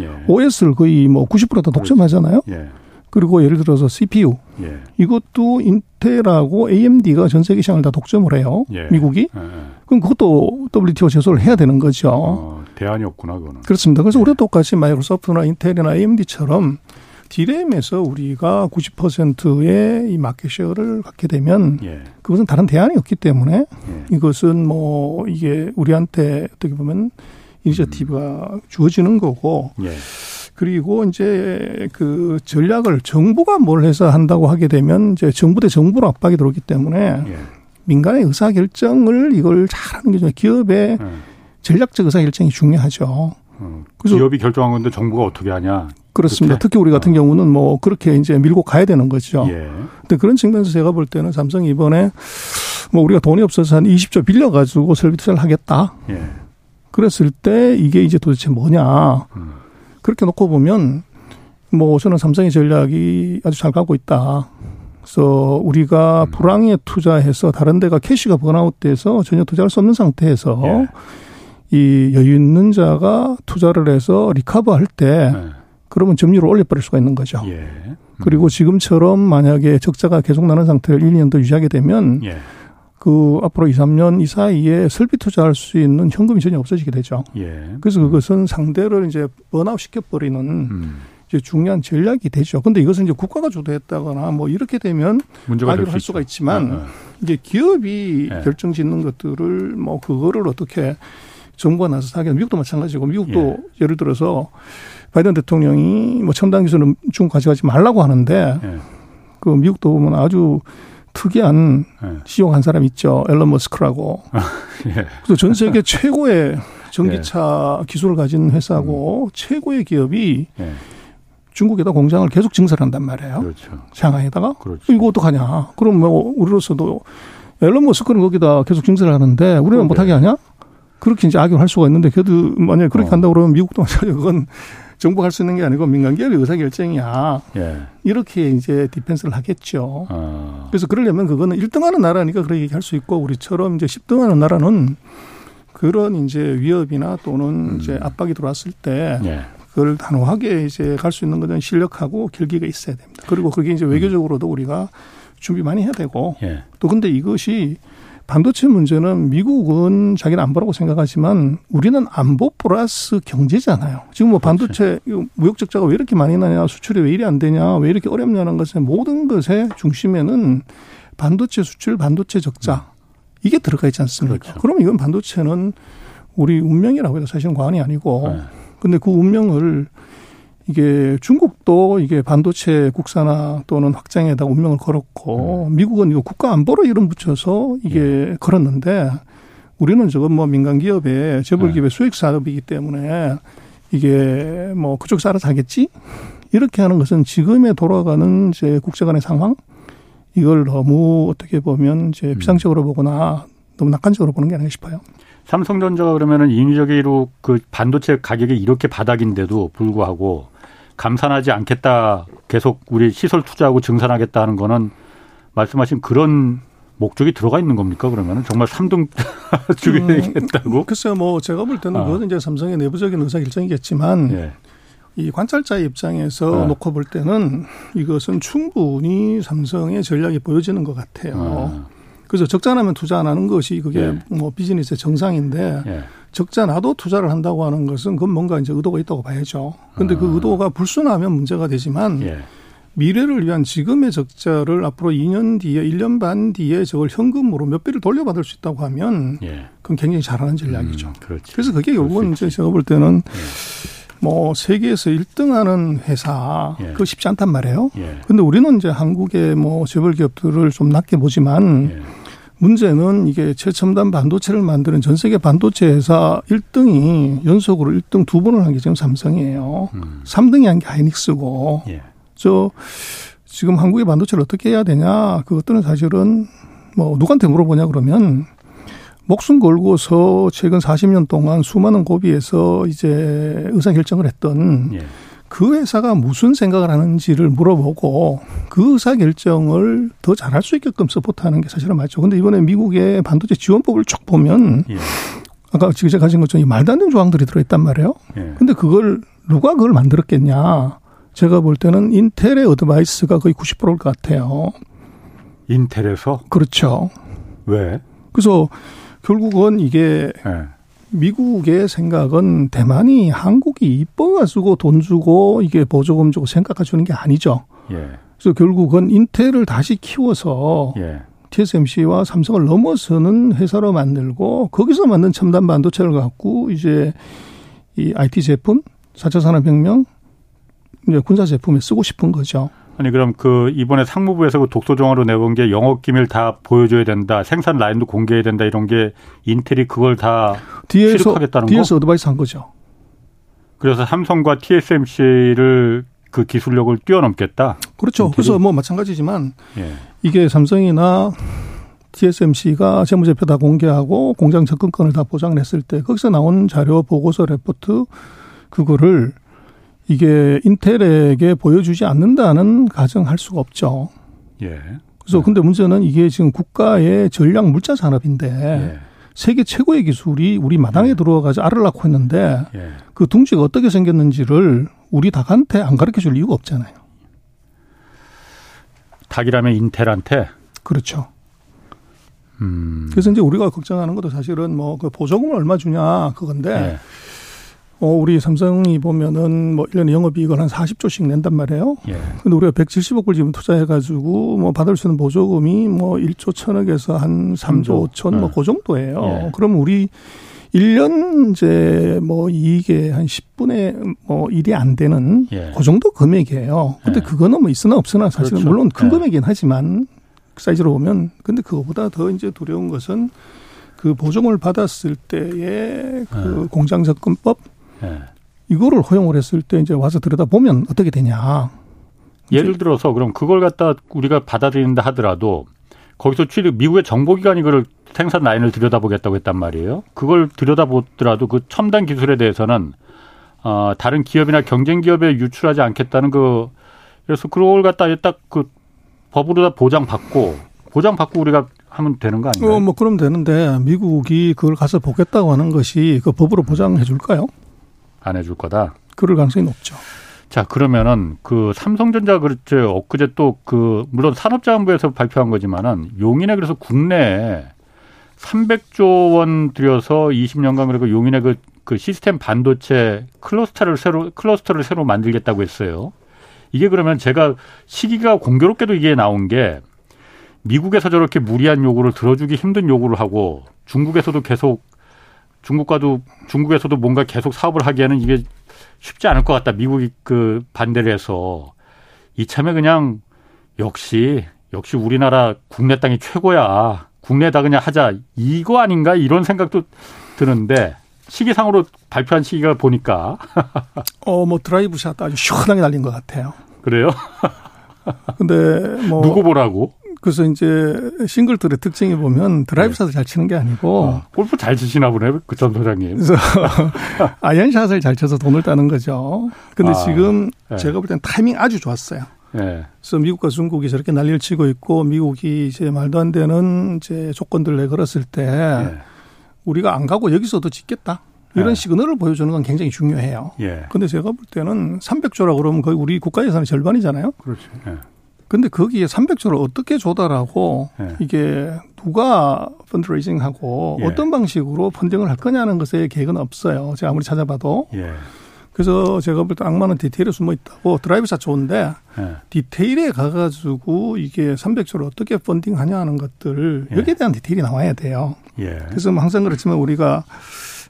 예. OS를 거의 뭐 90%다 독점하잖아요. 예. 그리고 예를 들어서 CPU 예. 이것도 인텔하고 AMD가 전 세계 시장을 다 독점을 해요. 예. 미국이. 예. 그럼 그것도 WTO 제소를 해야 되는 거죠. 어, 대안이 없구나 그거는. 그렇습니다. 그래서 예. 우리도 똑같이 마이크로소프트나 인텔이나 AMD처럼 디램에서 우리가 90%의 이 마켓 쉐어를 갖게 되면 예. 그것은 다른 대안이 없기 때문에 예. 이것은 뭐 이게 우리한테 어떻게 보면 이니셔티브가 음. 주어지는 거고 예. 그리고 이제 그 전략을 정부가 뭘 해서 한다고 하게 되면 이제 정부 대 정부로 압박이 들어오기 때문에 예. 민간의 의사 결정을 이걸 잘하는 게 좀 기업의 예. 전략적 의사 결정이 중요하죠. 어, 그래서 기업이 결정한 건데 정부가 어떻게 하냐? 그렇습니다. 그렇게? 특히 우리 같은 어. 경우는 뭐 그렇게 이제 밀고 가야 되는 거죠. 예. 근데 그런 측면에서 제가 볼 때는 삼성이 이번에 뭐 우리가 돈이 없어서 한 20조 빌려 가지고 설비 투자를 하겠다. 예. 그랬을 때 이게 이제 도대체 뭐냐? 음. 그렇게 놓고 보면 뭐 저는 삼성의 전략이 아주 잘 가고 있다. 그래서 우리가 음. 불황에 투자해서 다른 데가 캐시가 번아웃돼서 전혀 투자할 수 없는 상태에서 예. 이 여유 있는 자가 투자를 해서 리카버 할때 네. 그러면 점유율을 올려버릴 수가 있는 거죠. 예. 음. 그리고 지금처럼 만약에 적자가 계속 나는 상태를 1, 2년 더 유지하게 되면 예. 그 앞으로 2, 3년 이 사이에 설비 투자할 수 있는 현금이 전혀 없어지게 되죠. 예. 그래서 그것은 상대를 이제 번아웃 시켜버리는 음. 이제 중요한 전략이 되죠. 근데 이것은 이제 국가가 주도했다거나 뭐 이렇게 되면 문제가 할 수가 있지만 네, 네. 이제 기업이 네. 결정 짓는 것들을 뭐 그거를 어떻게 정부가 나서서 하게 미국도 마찬가지고 미국도 예. 예를 들어서 바이든 대통령이 뭐 첨단 기술은 중국 가져가지 말라고 하는데 예. 그 미국도 보면 아주 특이한 네. CEO 한 사람 있죠. 앨런 머스크라고. 아, 예. 그래서 전 세계 최고의 전기차 예. 기술을 가진 회사고 음. 최고의 기업이 예. 중국에다 공장을 계속 증설한단 말이에요. 그렇죠. 상하이에다가. 그렇죠. 이거 어떡하냐. 그럼 뭐 우리로서도 앨런 머스크는 거기다 계속 증설하는데 우리는 못하게 하냐? 그렇게 이제 악용할 수가 있는데 그래도 만약에 그렇게 어. 한다고 그러면 미국도 마찬가지로 그건 정부가 할 수 있는 게 아니고 민간 기업의 의사 결정이야. 예. 이렇게 이제 디펜스를 하겠죠. 아. 그래서 그러려면 그거는 1등하는 나라니까 그렇게 얘기할 수 있고 우리처럼 이제 10등하는 나라는 그런 이제 위협이나 또는 음. 이제 압박이 들어왔을 때 예. 그걸 단호하게 이제 갈 수 있는 것은 실력하고 결기가 있어야 됩니다. 그리고 그게 이제 외교적으로도 우리가 준비 많이 해야 되고 예. 또 근데 이것이 반도체 문제는 미국은 자기는 안보라고 생각하지만 우리는 안보 플러스 경제잖아요. 지금 뭐 반도체 그렇죠. 무역 적자가 왜 이렇게 많이 나냐, 수출이 왜 이리 안 되냐, 왜 이렇게 어렵냐는 것의 모든 것의 중심에는 반도체 수출, 반도체 적자 이게 들어가 있지 않습니까? 그렇죠. 그럼 이건 반도체는 우리 운명이라고 해도 사실은 과언이 아니고 네. 근데 그 운명을 이게 중국도 이게 반도체 국산화 또는 확장에다 운명을 걸었고 음. 미국은 이거 국가 안보로 이름 붙여서 이게 음. 걸었는데 우리는 저건 뭐 민간 기업의 재벌 기업의 네. 수익 사업이기 때문에 이게 뭐 그쪽 살아서 하겠지 이렇게 하는 것은 지금에 돌아가는 이제 국제 간의 상황 이걸 너무 어떻게 보면 이제 음. 비상적으로 보거나 너무 낙관적으로 보는 게 아닌가 싶어요. 삼성전자가 그러면은 인위적으로 그 반도체 가격이 이렇게 바닥인데도 불구하고 감산하지 않겠다. 계속 우리 시설 투자하고 증산하겠다 하는 거는 말씀하신 그런 목적이 들어가 있는 겁니까? 그러면 정말 3등 죽여야겠다고? 음, 글쎄요, 뭐 제가 볼 때는 아. 그건 이제 삼성의 내부적인 의사 결정이겠지만 예. 이 관찰자 입장에서 아. 놓고 볼 때는 이것은 충분히 삼성의 전략이 보여지는 것 같아요. 아. 그래서 적자 나면 투자 안 하는 것이 그게 예. 뭐 비즈니스의 정상인데 예. 적자 나도 투자를 한다고 하는 것은 그건 뭔가 이제 의도가 있다고 봐야죠. 근데 그 아. 그 의도가 불순하면 문제가 되지만 예. 미래를 위한 지금의 적자를 앞으로 2년 뒤에 1년 반 뒤에 저걸 현금으로 몇 배를 돌려받을 수 있다고 하면 예. 그건 굉장히 잘하는 전략이죠. 음, 그래서 그게 결국은 이제 제가 볼 때는 예. 뭐 세계에서 1등하는 회사 예. 그거 쉽지 않단 말이에요. 예. 근데 우리는 이제 한국의 뭐 재벌 기업들을 좀 낮게 보지만 예. 문제는 이게 최첨단 반도체를 만드는 전 세계 반도체 회사 1등이 연속으로 1등 두 번을 한 게 지금 삼성이에요. 음. 3등이 한 게 하이닉스고. 예. 저 지금 한국의 반도체를 어떻게 해야 되냐 그것들은 사실은 뭐 누구한테 물어보냐 그러면 목숨 걸고서 최근 40년 동안 수많은 고비에서 이제 의사결정을 했던 예. 그 회사가 무슨 생각을 하는지를 물어보고 그 의사 결정을 더 잘할 수 있게끔 support하는 게 사실은 맞죠. 근데 이번에 미국의 반도체 지원법을 쭉 보면 예. 아까 지금 제가 가진 것처럼 말도 안 되는 조항들이 들어있단 말이에요. 예. 근데 그걸 누가 그걸 만들었겠냐? 제가 볼 때는 인텔의 advice가 거의 90%일 것 같아요. 인텔에서? 그렇죠. 왜? 그래서 결국은 이게 예. 미국의 생각은 대만이 한국이 이뻐가지고 돈 주고 이게 보조금 주고 생각해 주는 게 아니죠. 예. 그래서 결국은 인텔을 다시 키워서 예. TSMC와 삼성을 넘어서는 회사로 만들고 거기서 만든 첨단 반도체를 갖고 이제 이 IT 제품, 4차 산업혁명, 이제 군사 제품에 쓰고 싶은 거죠. 아니 그럼 그 이번에 상무부에서 그 독소조항으로 내논 게 영업 기밀 다 보여줘야 된다, 생산 라인도 공개해야 된다 이런 게 인텔이 그걸 다 뒤에서, 뒤에서 거? advice 한 거죠. 그래서 삼성과 TSMC를 그 기술력을 뛰어넘겠다. 그렇죠. 인텔이? 그래서 뭐 마찬가지지만 예. 이게 삼성이나 TSMC가 재무제표 다 공개하고 공장 접근권을 다 보장했을 때 거기서 나온 자료 보고서 레포트 그거를 이게 인텔에게 보여주지 않는다는 가정할 수가 없죠. 예. 그래서 네. 근데 문제는 이게 지금 국가의 전략 물자 산업인데 예. 세계 최고의 기술이 우리 마당에 예. 들어와가지고 알을 낳고 있는데 예. 그 둥지가 어떻게 생겼는지를 우리 닭한테 안 가르쳐 줄 이유가 없잖아요. 닭이라면 인텔한테? 그렇죠. 음. 그래서 이제 우리가 걱정하는 것도 사실은 뭐 그 보조금을 얼마 주냐 그건데 예. 어, 우리 삼성이 보면은 뭐 1년에 영업이익을 한 40조씩 낸단 말이에요. 예. 근데 우리가 170억 불 지금 투자해가지고 뭐 받을 수 있는 보조금이 뭐 1조 천억에서 한 3조 5천 네. 뭐그 정도예요. 예. 그럼 우리 1년 이제 뭐 이익의 한 10분의 뭐 1이 안 되는 예. 그 정도 금액이에요. 근데 예. 그거는 뭐 있으나 없으나 사실은 그렇죠. 물론 큰 예. 금액이긴 하지만 그 사이즈로 보면 근데 그거보다 더 이제 두려운 것은 그 보조금을 받았을 때의 그 예. 공장 접근법 네. 이거를 허용을 했을 때 이제 와서 들여다 보면 어떻게 되냐. 예를 들어서 그럼 그걸 갖다 우리가 받아들인다 하더라도 거기서 취득 미국의 정보기관이 그걸 생산 라인을 들여다보겠다고 했단 말이에요. 그걸 들여다보더라도 그 첨단 기술에 대해서는 어, 다른 기업이나 경쟁 기업에 유출하지 않겠다는 그 그래서 그걸 갖다 딱그 법으로 다 보장받고 보장받고 우리가 하면 되는 거 아닌가요? 어, 뭐 그럼 되는데 미국이 그걸 가서 보겠다고 하는 것이 그 법으로 보장해 줄까요? 안 해줄 거다. 그럴 가능성이 높죠. 자, 그러면은 그 삼성전자 그렇죠. 엊그제 또 그 물론 산업자원부에서 발표한 거지만은 용인에 그래서 국내에 300조 원 들여서 20년간 그리고 용인에 그, 그 시스템 반도체 클러스터를 새로 클러스터를 새로 만들겠다고 했어요. 이게 그러면 제가 시기가 공교롭게도 이게 나온 게 미국에서 저렇게 무리한 요구를 들어주기 힘든 요구를 하고 중국에서도 계속 중국과도 중국에서도 뭔가 계속 사업을 하기에는 이게 쉽지 않을 것 같다. 미국이 그 반대를 해서 이참에 그냥 역시 역시 우리나라 국내 땅이 최고야. 국내다 그냥 하자. 이거 아닌가 이런 생각도 드는데 시기상으로 발표한 시기가 보니까 어 뭐 드라이브 샷 아주 시원하게 날린 것 같아요. 그래요? 근데 뭐 누구 보라고? 그래서 이제 싱글들의 특징이 보면 드라이브샷을 네. 잘 치는 게 아니고 어, 골프 잘 치시나 보네 그전 소장님. 그래서 아이언샷을 잘 쳐서 돈을 따는 거죠. 근데 아, 지금 네. 제가 볼 땐 타이밍 아주 좋았어요. 네. 그래서 미국과 중국이 저렇게 난리를 치고 있고 미국이 이제 말도 안 되는 이제 조건들을 내걸었을 때 네. 우리가 안 가고 여기서도 짓겠다. 이런 네. 시그널을 보여주는 건 굉장히 중요해요. 예. 근데 제가 볼 때는 300조라 그러면 거의 우리 국가 예산의 절반이잖아요. 그렇죠. 예. 근데 거기에 300조를 어떻게 조달하고 예. 이게 누가 펀드레이징하고 예. 어떤 방식으로 펀딩을 할 거냐는 것에 계획은 없어요. 제가 아무리 찾아봐도. 예. 그래서 제가 볼 때 악마는 디테일에 숨어 있다고 드라이브샷 좋은데 예. 디테일에 가가지고 이게 300조를 어떻게 펀딩하냐 하는 것들 예. 여기에 대한 디테일이 나와야 돼요. 예. 그래서 뭐 항상 그렇지만 우리가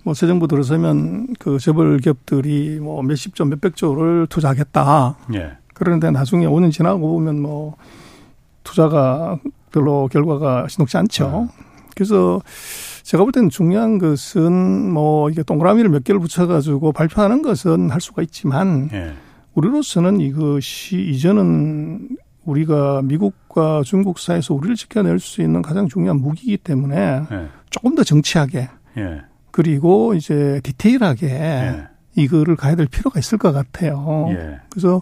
뭐 새 정부 들어서면 그 재벌 기업들이 뭐 몇십 조 몇백 조를 투자하겠다. 예. 그런데 나중에 5년 지나고 보면 뭐 투자가 별로 결과가 신록지 않죠. 네. 그래서 제가 볼 때는 중요한 것은 뭐 이게 동그라미를 몇 개를 붙여가지고 발표하는 것은 할 수가 있지만 네. 우리로서는 이것이 이제는 우리가 미국과 중국 사이에서 우리를 지켜낼 수 있는 가장 중요한 무기이기 때문에 네. 조금 더 정치하게 예. 그리고 이제 디테일하게 예. 이거를 가야 될 필요가 있을 것 같아요. 예. 그래서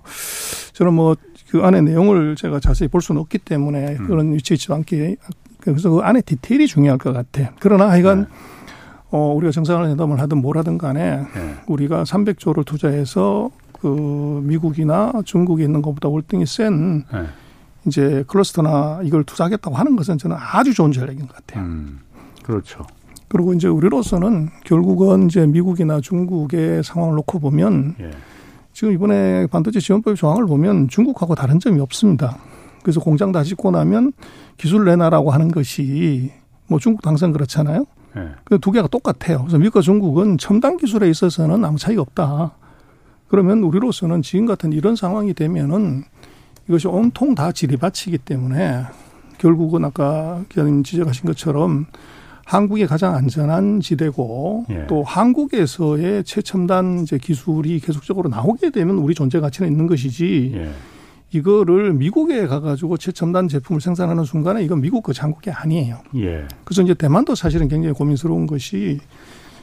저는 뭐 그 안에 내용을 제가 자세히 볼 수는 없기 때문에 음. 그런 위치에 있지 않게 그래서 그 안에 디테일이 중요할 것 같아요. 그러나 하여간 네. 어, 우리가 정상회담을 하든 뭘 하든 간에 네. 우리가 300조를 투자해서 그 미국이나 중국에 있는 것보다 월등히 센 네. 이제 클러스터나 이걸 투자하겠다고 하는 것은 저는 아주 좋은 전략인 것 같아요. 음, 그렇죠. 그리고 이제 우리로서는 결국은 이제 미국이나 중국의 상황을 놓고 보면 예. 지금 이번에 반도체 지원법 조항을 보면 중국하고 다른 점이 없습니다. 그래서 공장 다 짓고 나면 기술 내놔라고 하는 것이 뭐 중국도 항상 그렇잖아요. 예. 그두 개가 똑같아요. 그래서 미국과 중국은 첨단 기술에 있어서는 아무 차이가 없다. 그러면 우리로서는 지금 같은 이런 상황이 되면은 이것이 온통 다 지리밭이기 때문에 결국은 아까 기자님 지적하신 것처럼 한국이 가장 안전한 지대고 예. 또 한국에서의 최첨단 이제 기술이 계속적으로 나오게 되면 우리 존재 가치는 있는 것이지 예. 이거를 미국에 가가지고 최첨단 제품을 생산하는 순간에 이건 미국 거 한국이 아니에요. 예. 그래서 이제 대만도 사실은 굉장히 고민스러운 것이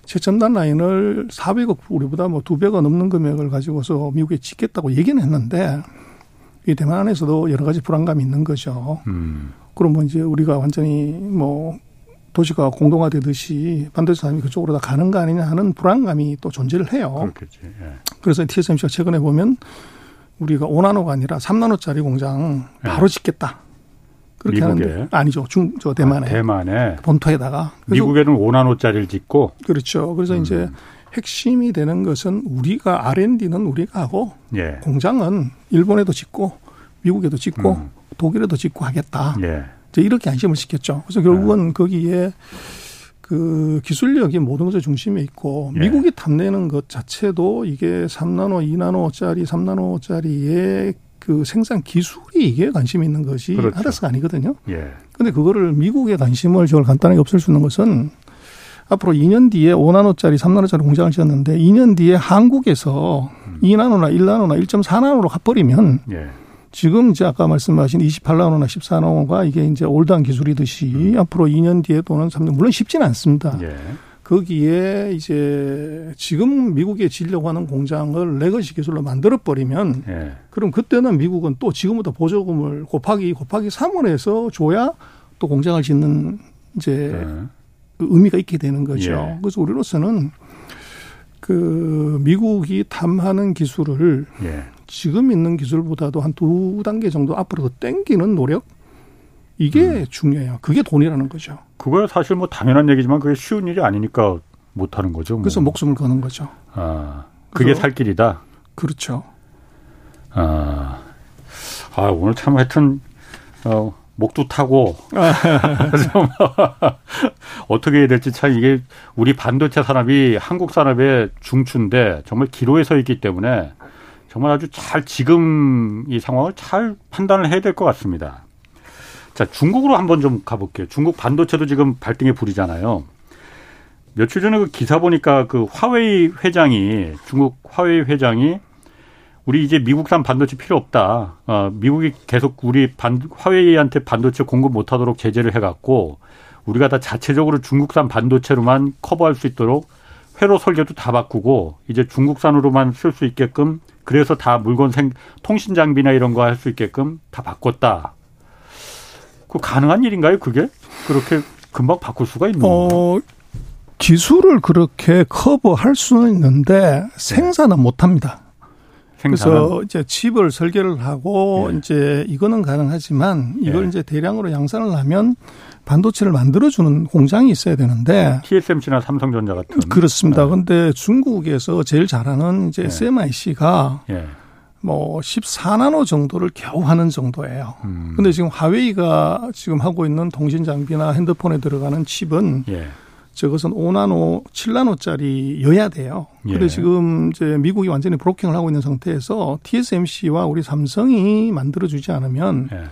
최첨단 라인을 400억 우리보다 뭐 두 배가 넘는 금액을 가지고서 미국에 짓겠다고 얘기는 했는데 이 대만 안에서도 여러 가지 불안감이 있는 거죠. 음. 그럼 뭐 이제 우리가 완전히 뭐 도시가 공동화되듯이 반도체 산업이 그쪽으로 다 가는 거 아니냐 하는 불안감이 또 존재를 해요. 그렇겠지. 예. 그래서 TSMC가 최근에 보면 우리가 5나노가 아니라 3나노짜리 공장 바로 예. 짓겠다. 그렇게 미국에. 하는데 아니죠. 중 저 대만에. 아, 대만에 본토에다가 미국에는 5나노짜리를 짓고 그렇죠. 그래서 음. 이제 핵심이 되는 것은 우리가 R&D는 우리가 하고 예. 공장은 일본에도 짓고 미국에도 짓고 음. 독일에도 짓고 하겠다. 예. 이렇게 안심을 시켰죠. 그래서 결국은 네. 거기에 그 기술력이 모든 것의 중심에 있고 예. 미국이 탐내는 것 자체도 이게 3나노, 2나노짜리, 3나노짜리의 그 생산 기술이 이게 관심이 있는 것이 그렇죠. 하다스가 아니거든요. 예. 근데 그거를 미국의 관심을 저걸 간단하게 없앨 수 있는 것은 앞으로 2년 뒤에 5나노짜리, 3나노짜리 공장을 지었는데 2년 뒤에 한국에서 음. 2나노나 1나노나 1.4나노로 가버리면 예. 지금 이제 아까 말씀하신 28나노나 14나노가 이게 이제 old한 기술이듯이 음. 앞으로 2년 뒤에 또는 3년 물론 쉽지는 않습니다. 예. 거기에 이제 지금 미국에 지으려고 하는 공장을 legacy 기술로 만들어 버리면 예. 그럼 그때는 미국은 또 지금부터 보조금을 곱하기 곱하기 3을 해서 줘야 또 공장을 짓는 이제 예. 의미가 있게 되는 거죠. 예. 그래서 우리로서는 그그 미국이 탐하는 기술을 예. 지금 있는 기술보다도 한 두 단계 정도 앞으로 더 땡기는 노력 이게 음. 중요해요. 그게 돈이라는 거죠. 그거야 사실 뭐 당연한 얘기지만 그게 쉬운 일이 아니니까 못 하는 거죠. 뭐. 그래서 목숨을 거는 거죠. 아, 그게 살 길이다. 그렇죠. 아, 아 오늘 참 하여튼 어, 목도 타고 어떻게 해야 될지 참 이게 우리 반도체 산업이 한국 산업의 중추인데 정말 기로에 서 있기 때문에 정말 아주 잘 지금 이 상황을 잘 판단을 해야 될 것 같습니다. 자, 중국으로 한번 좀 가볼게요. 중국 반도체도 지금 발등에 불이잖아요. 며칠 전에 그 기사 보니까 그 화웨이 회장이 중국 화웨이 회장이 우리 이제 미국산 반도체 필요 없다. 어, 미국이 계속 우리 반, 화웨이한테 반도체 공급 못하도록 제재를 해갖고 우리가 다 자체적으로 중국산 반도체로만 커버할 수 있도록 회로 설계도 다 바꾸고 이제 중국산으로만 쓸 수 있게끔 그래서 다 물건 생 통신 장비나 이런 거 할 수 있게끔 다 바꿨다. 그 가능한 일인가요? 그게 그렇게 금방 바꿀 수가 있는 어, 기술을 그렇게 커버할 수는 있는데 생산은 못 합니다. 그래서 이제 칩을 설계를 하고 네. 이제 이거는 가능하지만 이걸 네. 이제 대량으로 양산을 하면 반도체를 만들어주는 공장이 있어야 되는데 TSMC나 삼성전자 같은 그렇습니다. 네. 근데 중국에서 제일 잘하는 이제 네. SMIC가 네. 뭐 14나노 정도를 겨우 하는 정도예요. 음. 근데 지금 하웨이가 지금 하고 있는 통신 장비나 핸드폰에 들어가는 칩은 예. 저것은 5나노, 7나노짜리여야 돼요. 그런데 예. 지금 이제 미국이 완전히 브로킹을 하고 있는 상태에서 TSMC와 우리 삼성이 만들어 주지 않으면 예.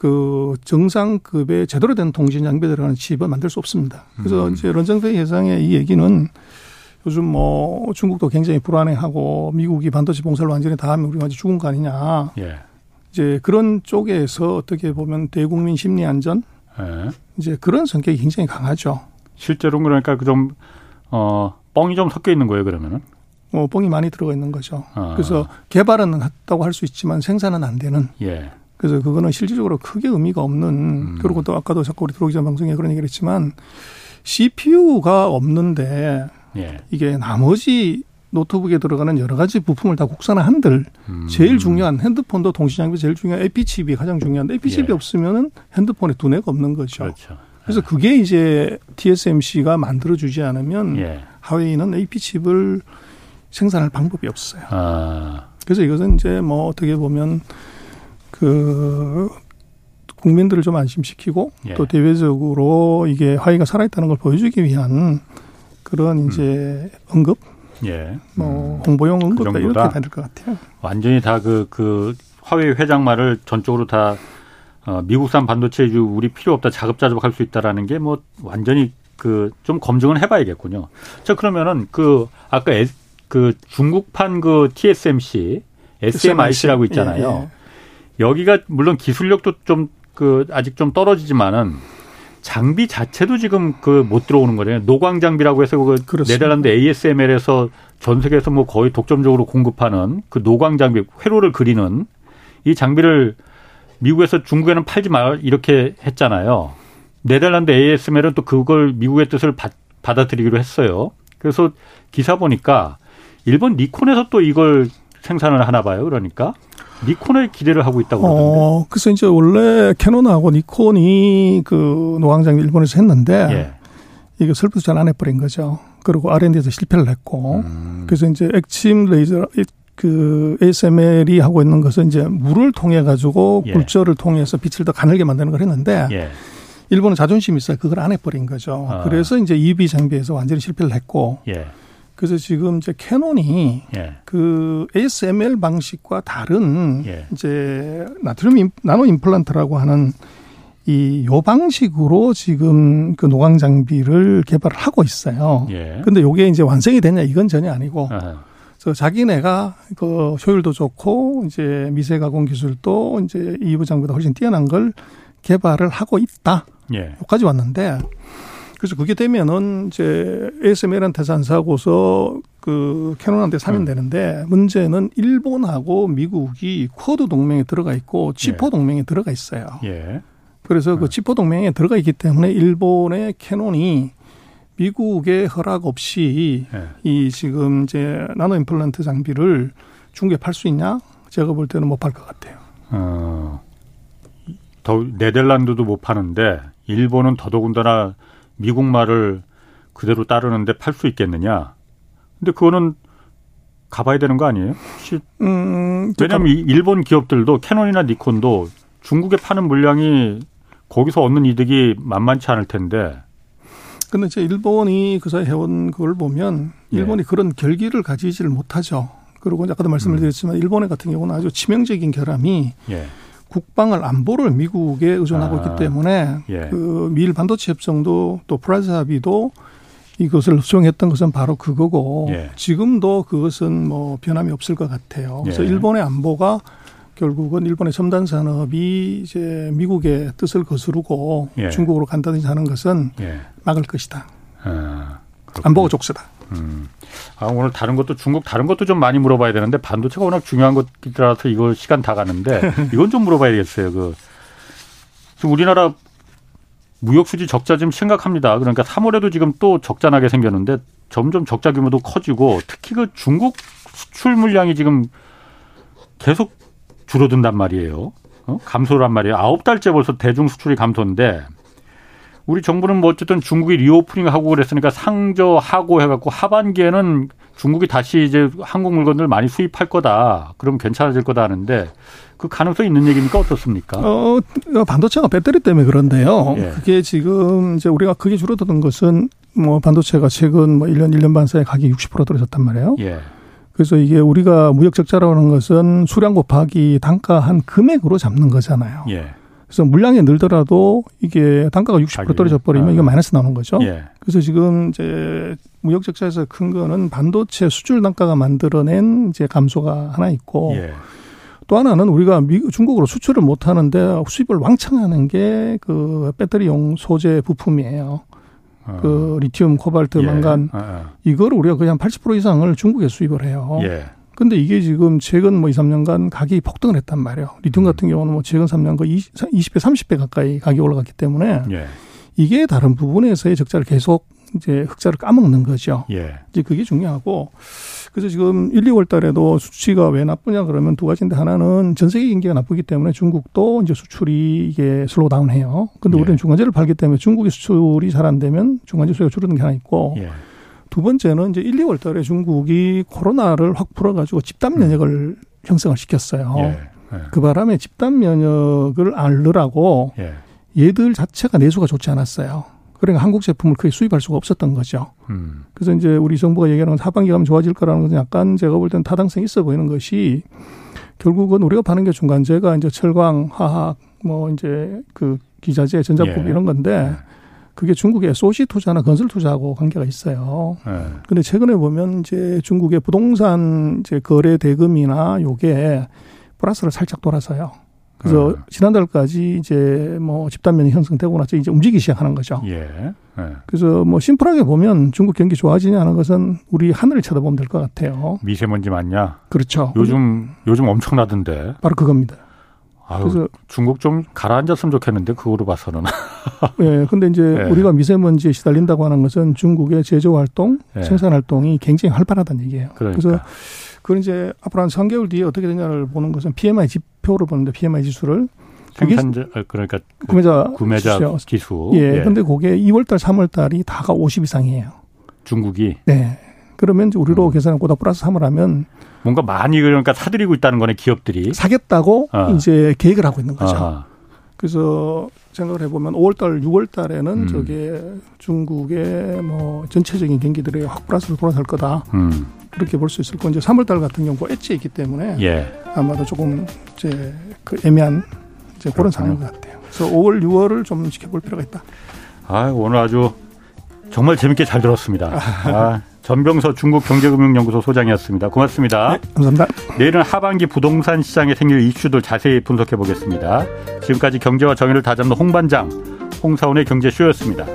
그 정상급의 제대로 된 통신 장비에 들어가는 칩을 만들 수 없습니다. 그래서 음. 이제 런정페이 회장의 이 얘기는 요즘 뭐 중국도 굉장히 불안해하고 미국이 반도체 봉쇄를 완전히 다 하면 우리가 완전 죽은 거 아니냐. 예. 이제 그런 쪽에서 어떻게 보면 대국민 심리 안전 예. 이제 그런 성격이 굉장히 강하죠. 실제로 그러니까 그좀 어, 뻥이 좀 섞여 있는 거예요, 그러면은? 어, 뻥이 많이 들어가 있는 거죠. 아. 그래서 개발은 했다고 할 수 있지만 생산은 안 되는. 예. 그래서 그거는 실질적으로 크게 의미가 없는 음. 그리고 또 아까도 자꾸 우리 들어오기 전 방송에 그런 얘기를 했지만 CPU가 없는데 예. 이게 나머지 노트북에 들어가는 여러 가지 부품을 다 국산화한들 음. 제일 중요한 핸드폰도 통신장비 제일 중요한 AP칩이 가장 중요한데 AP칩이 예. 없으면은 핸드폰에 두뇌가 없는 거죠. 그렇죠. 그래서 그게 이제 TSMC가 만들어 주지 않으면 예. 하웨이는 AP 칩을 생산할 방법이 없어요. 아. 그래서 이것은 이제 뭐 어떻게 보면 그 국민들을 좀 안심시키고 예. 또 대외적으로 이게 화웨이가 살아있다는 걸 보여주기 위한 그런 음. 이제 언급, 예. 뭐 음. 홍보용 언급다 그 이렇게 다될 것 같아요. 완전히 다 그그 그 화웨이 회장 말을 전적으로 다 어, 미국산 반도체주 우리 필요 없다 자급자족할 수 있다라는 게 뭐 완전히 그 좀 검증을 해봐야겠군요. 자 그러면은 그 아까 에, 그 중국판 그 TSMC SMIC라고 있잖아요. 예, 예. 여기가 물론 기술력도 좀 그 아직 좀 떨어지지만은 장비 자체도 지금 그 못 들어오는 거잖아요. 노광 장비라고 해서 그 그렇습니다. 네덜란드 ASML에서 전 세계에서 뭐 거의 독점적으로 공급하는 그 노광 장비 회로를 그리는 이 장비를 미국에서 중국에는 팔지 말 이렇게 했잖아요. 네덜란드 ASML은 또 그걸 미국의 뜻을 받, 받아들이기로 했어요. 그래서 기사 보니까 일본 니콘에서 또 이걸 생산을 하나 봐요. 그러니까 니콘에 기대를 하고 있다고 그러던데. 어, 그래서 이제 원래 캐논하고 니콘이 그 노광장비 일본에서 했는데 예. 이게 슬프도 잘 안 해버린 거죠. 그리고 R&D에서 실패를 했고 음. 그래서 이제 액침 레이저 그 ASML이 하고 있는 것은 이제 물을 통해 가지고 예. 굴절을 통해서 빛을 더 가늘게 만드는 걸 했는데 예. 일본은 자존심이 있어요. 그걸 안 해버린 거죠. 아. 그래서 이제 EUV 장비에서 완전히 실패를 했고 예. 그래서 지금 이제 캐논이 예. 그 ASML 방식과 다른 예. 이제 나트륨 임, 나노 imprint라고 하는 이 요 방식으로 지금 그 노광 장비를 개발을 하고 있어요. 예. 근데 요게 이제 완성이 되냐 이건 전혀 아니고 아하. 그래서 자기네가 그 효율도 좋고 이제 미세 가공 기술도 이제 이 부장보다 훨씬 뛰어난 걸 개발을 하고 있다. 예. 여기까지 왔는데 그래서 그게 되면은 이제 ASML한테 안 사고서 그 캐논한테 사면 음. 되는데 문제는 일본하고 미국이 쿼드 동맹에 들어가 있고 치포 예. 동맹에 들어가 있어요. 예. 그래서 그 음. 치포 동맹에 들어가 있기 때문에 일본의 캐논이 미국의 허락 없이 네. 이 지금 이제 나노 imprint 장비를 중국에 팔 수 있냐? 제가 볼 때는 못 팔 것 같아요. 어, 더 네덜란드도 못 파는데 일본은 더더군다나 미국 말을 그대로 따르는데 팔 수 있겠느냐? 근데 그거는 가봐야 되는 거 아니에요? 음, 왜냐하면 일본 기업들도 캐논이나 니콘도 중국에 파는 물량이 거기서 얻는 이득이 만만치 않을 텐데. 근데 이제 일본이 그 사이 해온 그걸 보면 예. 일본이 예. 그런 결기를 가지지를 못하죠. 그리고 아까도 말씀을 음. 드렸지만 일본의 같은 경우는 아주 치명적인 결함이 예. 국방을 안보를 미국에 의존하고 아. 있기 때문에 예. 그 미일 반도체 협정도 또 프라자 합의도 이것을 수용했던 것은 바로 그거고 예. 지금도 그것은 뭐 변함이 없을 것 같아요. 그래서 예. 일본의 안보가 결국은 일본의 첨단 산업이 이제 미국의 뜻을 거스르고 예. 중국으로 간다든지 하는 것은 예. 막을 것이다. 아, 안보가 족쇄다. 음. 아, 오늘 다른 것도 중국 다른 것도 좀 많이 물어봐야 되는데 반도체가 워낙 중요한 것이라서 이거 시간 다 가는데 이건 좀 물어봐야 겠어요. 그 지금 우리나라 무역 수지 적자 지금 심각합니다. 그러니까 3월에도 지금 또 적자 나게 생겼는데 점점 적자 규모도 커지고 특히 그 중국 수출 물량이 지금 계속 줄어든단 말이에요. 어? 감소란 말이에요. 아홉 달째 벌써 대중 수출이 감소인데 우리 정부는 뭐 어쨌든 중국이 reopening 하고 그랬으니까 상저하고 해갖고 하반기에는 중국이 다시 이제 한국 물건들 많이 수입할 거다. 그럼 괜찮아질 거다 하는데 그 가능성이 있는 얘기입니까 어떻습니까? 어, 반도체가 배터리 때문에 그런데요. 예. 그게 지금 이제 우리가 크게 줄어드는 것은 뭐 반도체가 최근 뭐 1년, 1년 반 사이에 가격이 60% 떨어졌단 말이에요. 예. 그래서 이게 우리가 무역 적자라고 하는 것은 수량 곱하기 단가 한 금액으로 잡는 거잖아요. 예. 그래서 물량이 늘더라도 이게 단가가 60% 떨어져 버리면 아. 이거 마이너스 나오는 거죠. 예. 그래서 지금 이제 무역 적자에서 큰 거는 반도체 수출 단가가 만들어낸 이제 감소가 하나 있고 예. 또 하나는 우리가 미, 중국으로 수출을 못 하는데 수입을 왕창 하는 게 그 배터리용 소재 부품이에요. 어. 그 리튬, 코발트, 예. 망간 어, 어. 이걸 우리가 거의 한 80% 이상을 중국에 수입을 해요. 예. 근데 이게 지금 최근 뭐 2, 3년간 가격이 폭등을 했단 말이에요. 리튬 같은 음. 경우는 뭐 최근 3년 거 20, 20배, 30배 가까이 가격이 올라갔기 때문에 예. 이게 다른 부분에서의 적자를 계속 이제 흑자를 까먹는 거죠. 예. 이제 그게 중요하고 그래서 지금 1, 2월 달에도 수치가 왜 나쁘냐 그러면 두 가지인데 하나는 전 세계 경기가 나쁘기 때문에 중국도 이제 수출이 이게 slow down해요. 근데 예. 우리는 중간재를 팔기 때문에 중국의 수출이 잘 안 되면 중간재 수요가 줄어드는 게 하나 있고 예. 두 번째는 이제 1, 2월 달에 중국이 코로나를 확 풀어가지고 집단 면역을 음. 형성을 시켰어요. 예. 예. 그 바람에 집단 면역을 앓느라고 예. 얘들 자체가 내수가 좋지 않았어요. 그러니까 한국 제품을 크게 수입할 수가 없었던 거죠. 음. 그래서 이제 우리 정부가 얘기하는 건 하반기 가면 좋아질 거라는 것은 약간 제가 볼 때는 타당성이 있어 보이는 것이 결국은 우리가 파는 게 중간재가 이제 철광, 화학, 뭐 이제 그 기자재, 전자품 예. 이런 건데 예. 그게 중국의 소시 투자나 건설 투자하고 관계가 있어요. 예. 근데 최근에 보면 이제 중국의 부동산 이제 거래 대금이나 요게 플러스를 살짝 돌아서요. 그래서 어. 지난달까지 이제 뭐 집단면이 형성되고 나서 이제 움직이기 시작하는 거죠. 예. 예. 그래서 뭐 심플하게 보면 중국 경기 좋아지냐는 것은 우리 하늘을 쳐다보면 될 것 같아요. 미세먼지 맞냐? 그렇죠. 요즘 요즘 엄청나던데. 바로 그겁니다. 아유, 그래서 중국 좀 가라앉았으면 좋겠는데 그거로 봐서는. 예. 근데 이제 예. 우리가 미세먼지에 시달린다고 하는 것은 중국의 제조 활동, 예. 생산 활동이 굉장히 활발하다는 얘기예요. 그러니까. 그래서 그건 이제 앞으로 한 3개월 뒤에 어떻게 되냐를 보는 것은 PMI 지표를 보는데 PMI 지수를 생산자 어, 그러니까 그 구매자 구매자 지수. 예. 예. 근데 그게 2월 달, 3월 달이 다가 50 이상이에요. 중국이. 네. 그러면 이제 우리로 음. 계산하고 플러스 3을 하면 뭔가 많이 그러니까 사들이고 있다는 거네 기업들이. 사겠다고 어. 이제 계획을 하고 있는 거죠. 어허. 그래서 생각을 해보면 5월달, 6월달에는 음. 저게 중국의 뭐 전체적인 경기들이 확 플러스로 돌아설 거다. 음. 그렇게 볼 수 있을 거고 이제 3월달 같은 경우 엣지에 있기 때문에 예. 아마도 조금 이제 그 애매한 이제 그런 상황인 것 같아요. 그래서 5월, 6월을 좀 지켜볼 필요가 있다. 아 오늘 아주 정말 재밌게 잘 들었습니다. 아, 전병서 중국 경제금융연구소 소장이었습니다. 고맙습니다. 네, 감사합니다. 내일은 하반기 부동산 시장에 생길 이슈들 자세히 분석해 보겠습니다. 지금까지 경제와 정의를 다잡는 홍반장, 홍사원의 경제쇼였습니다.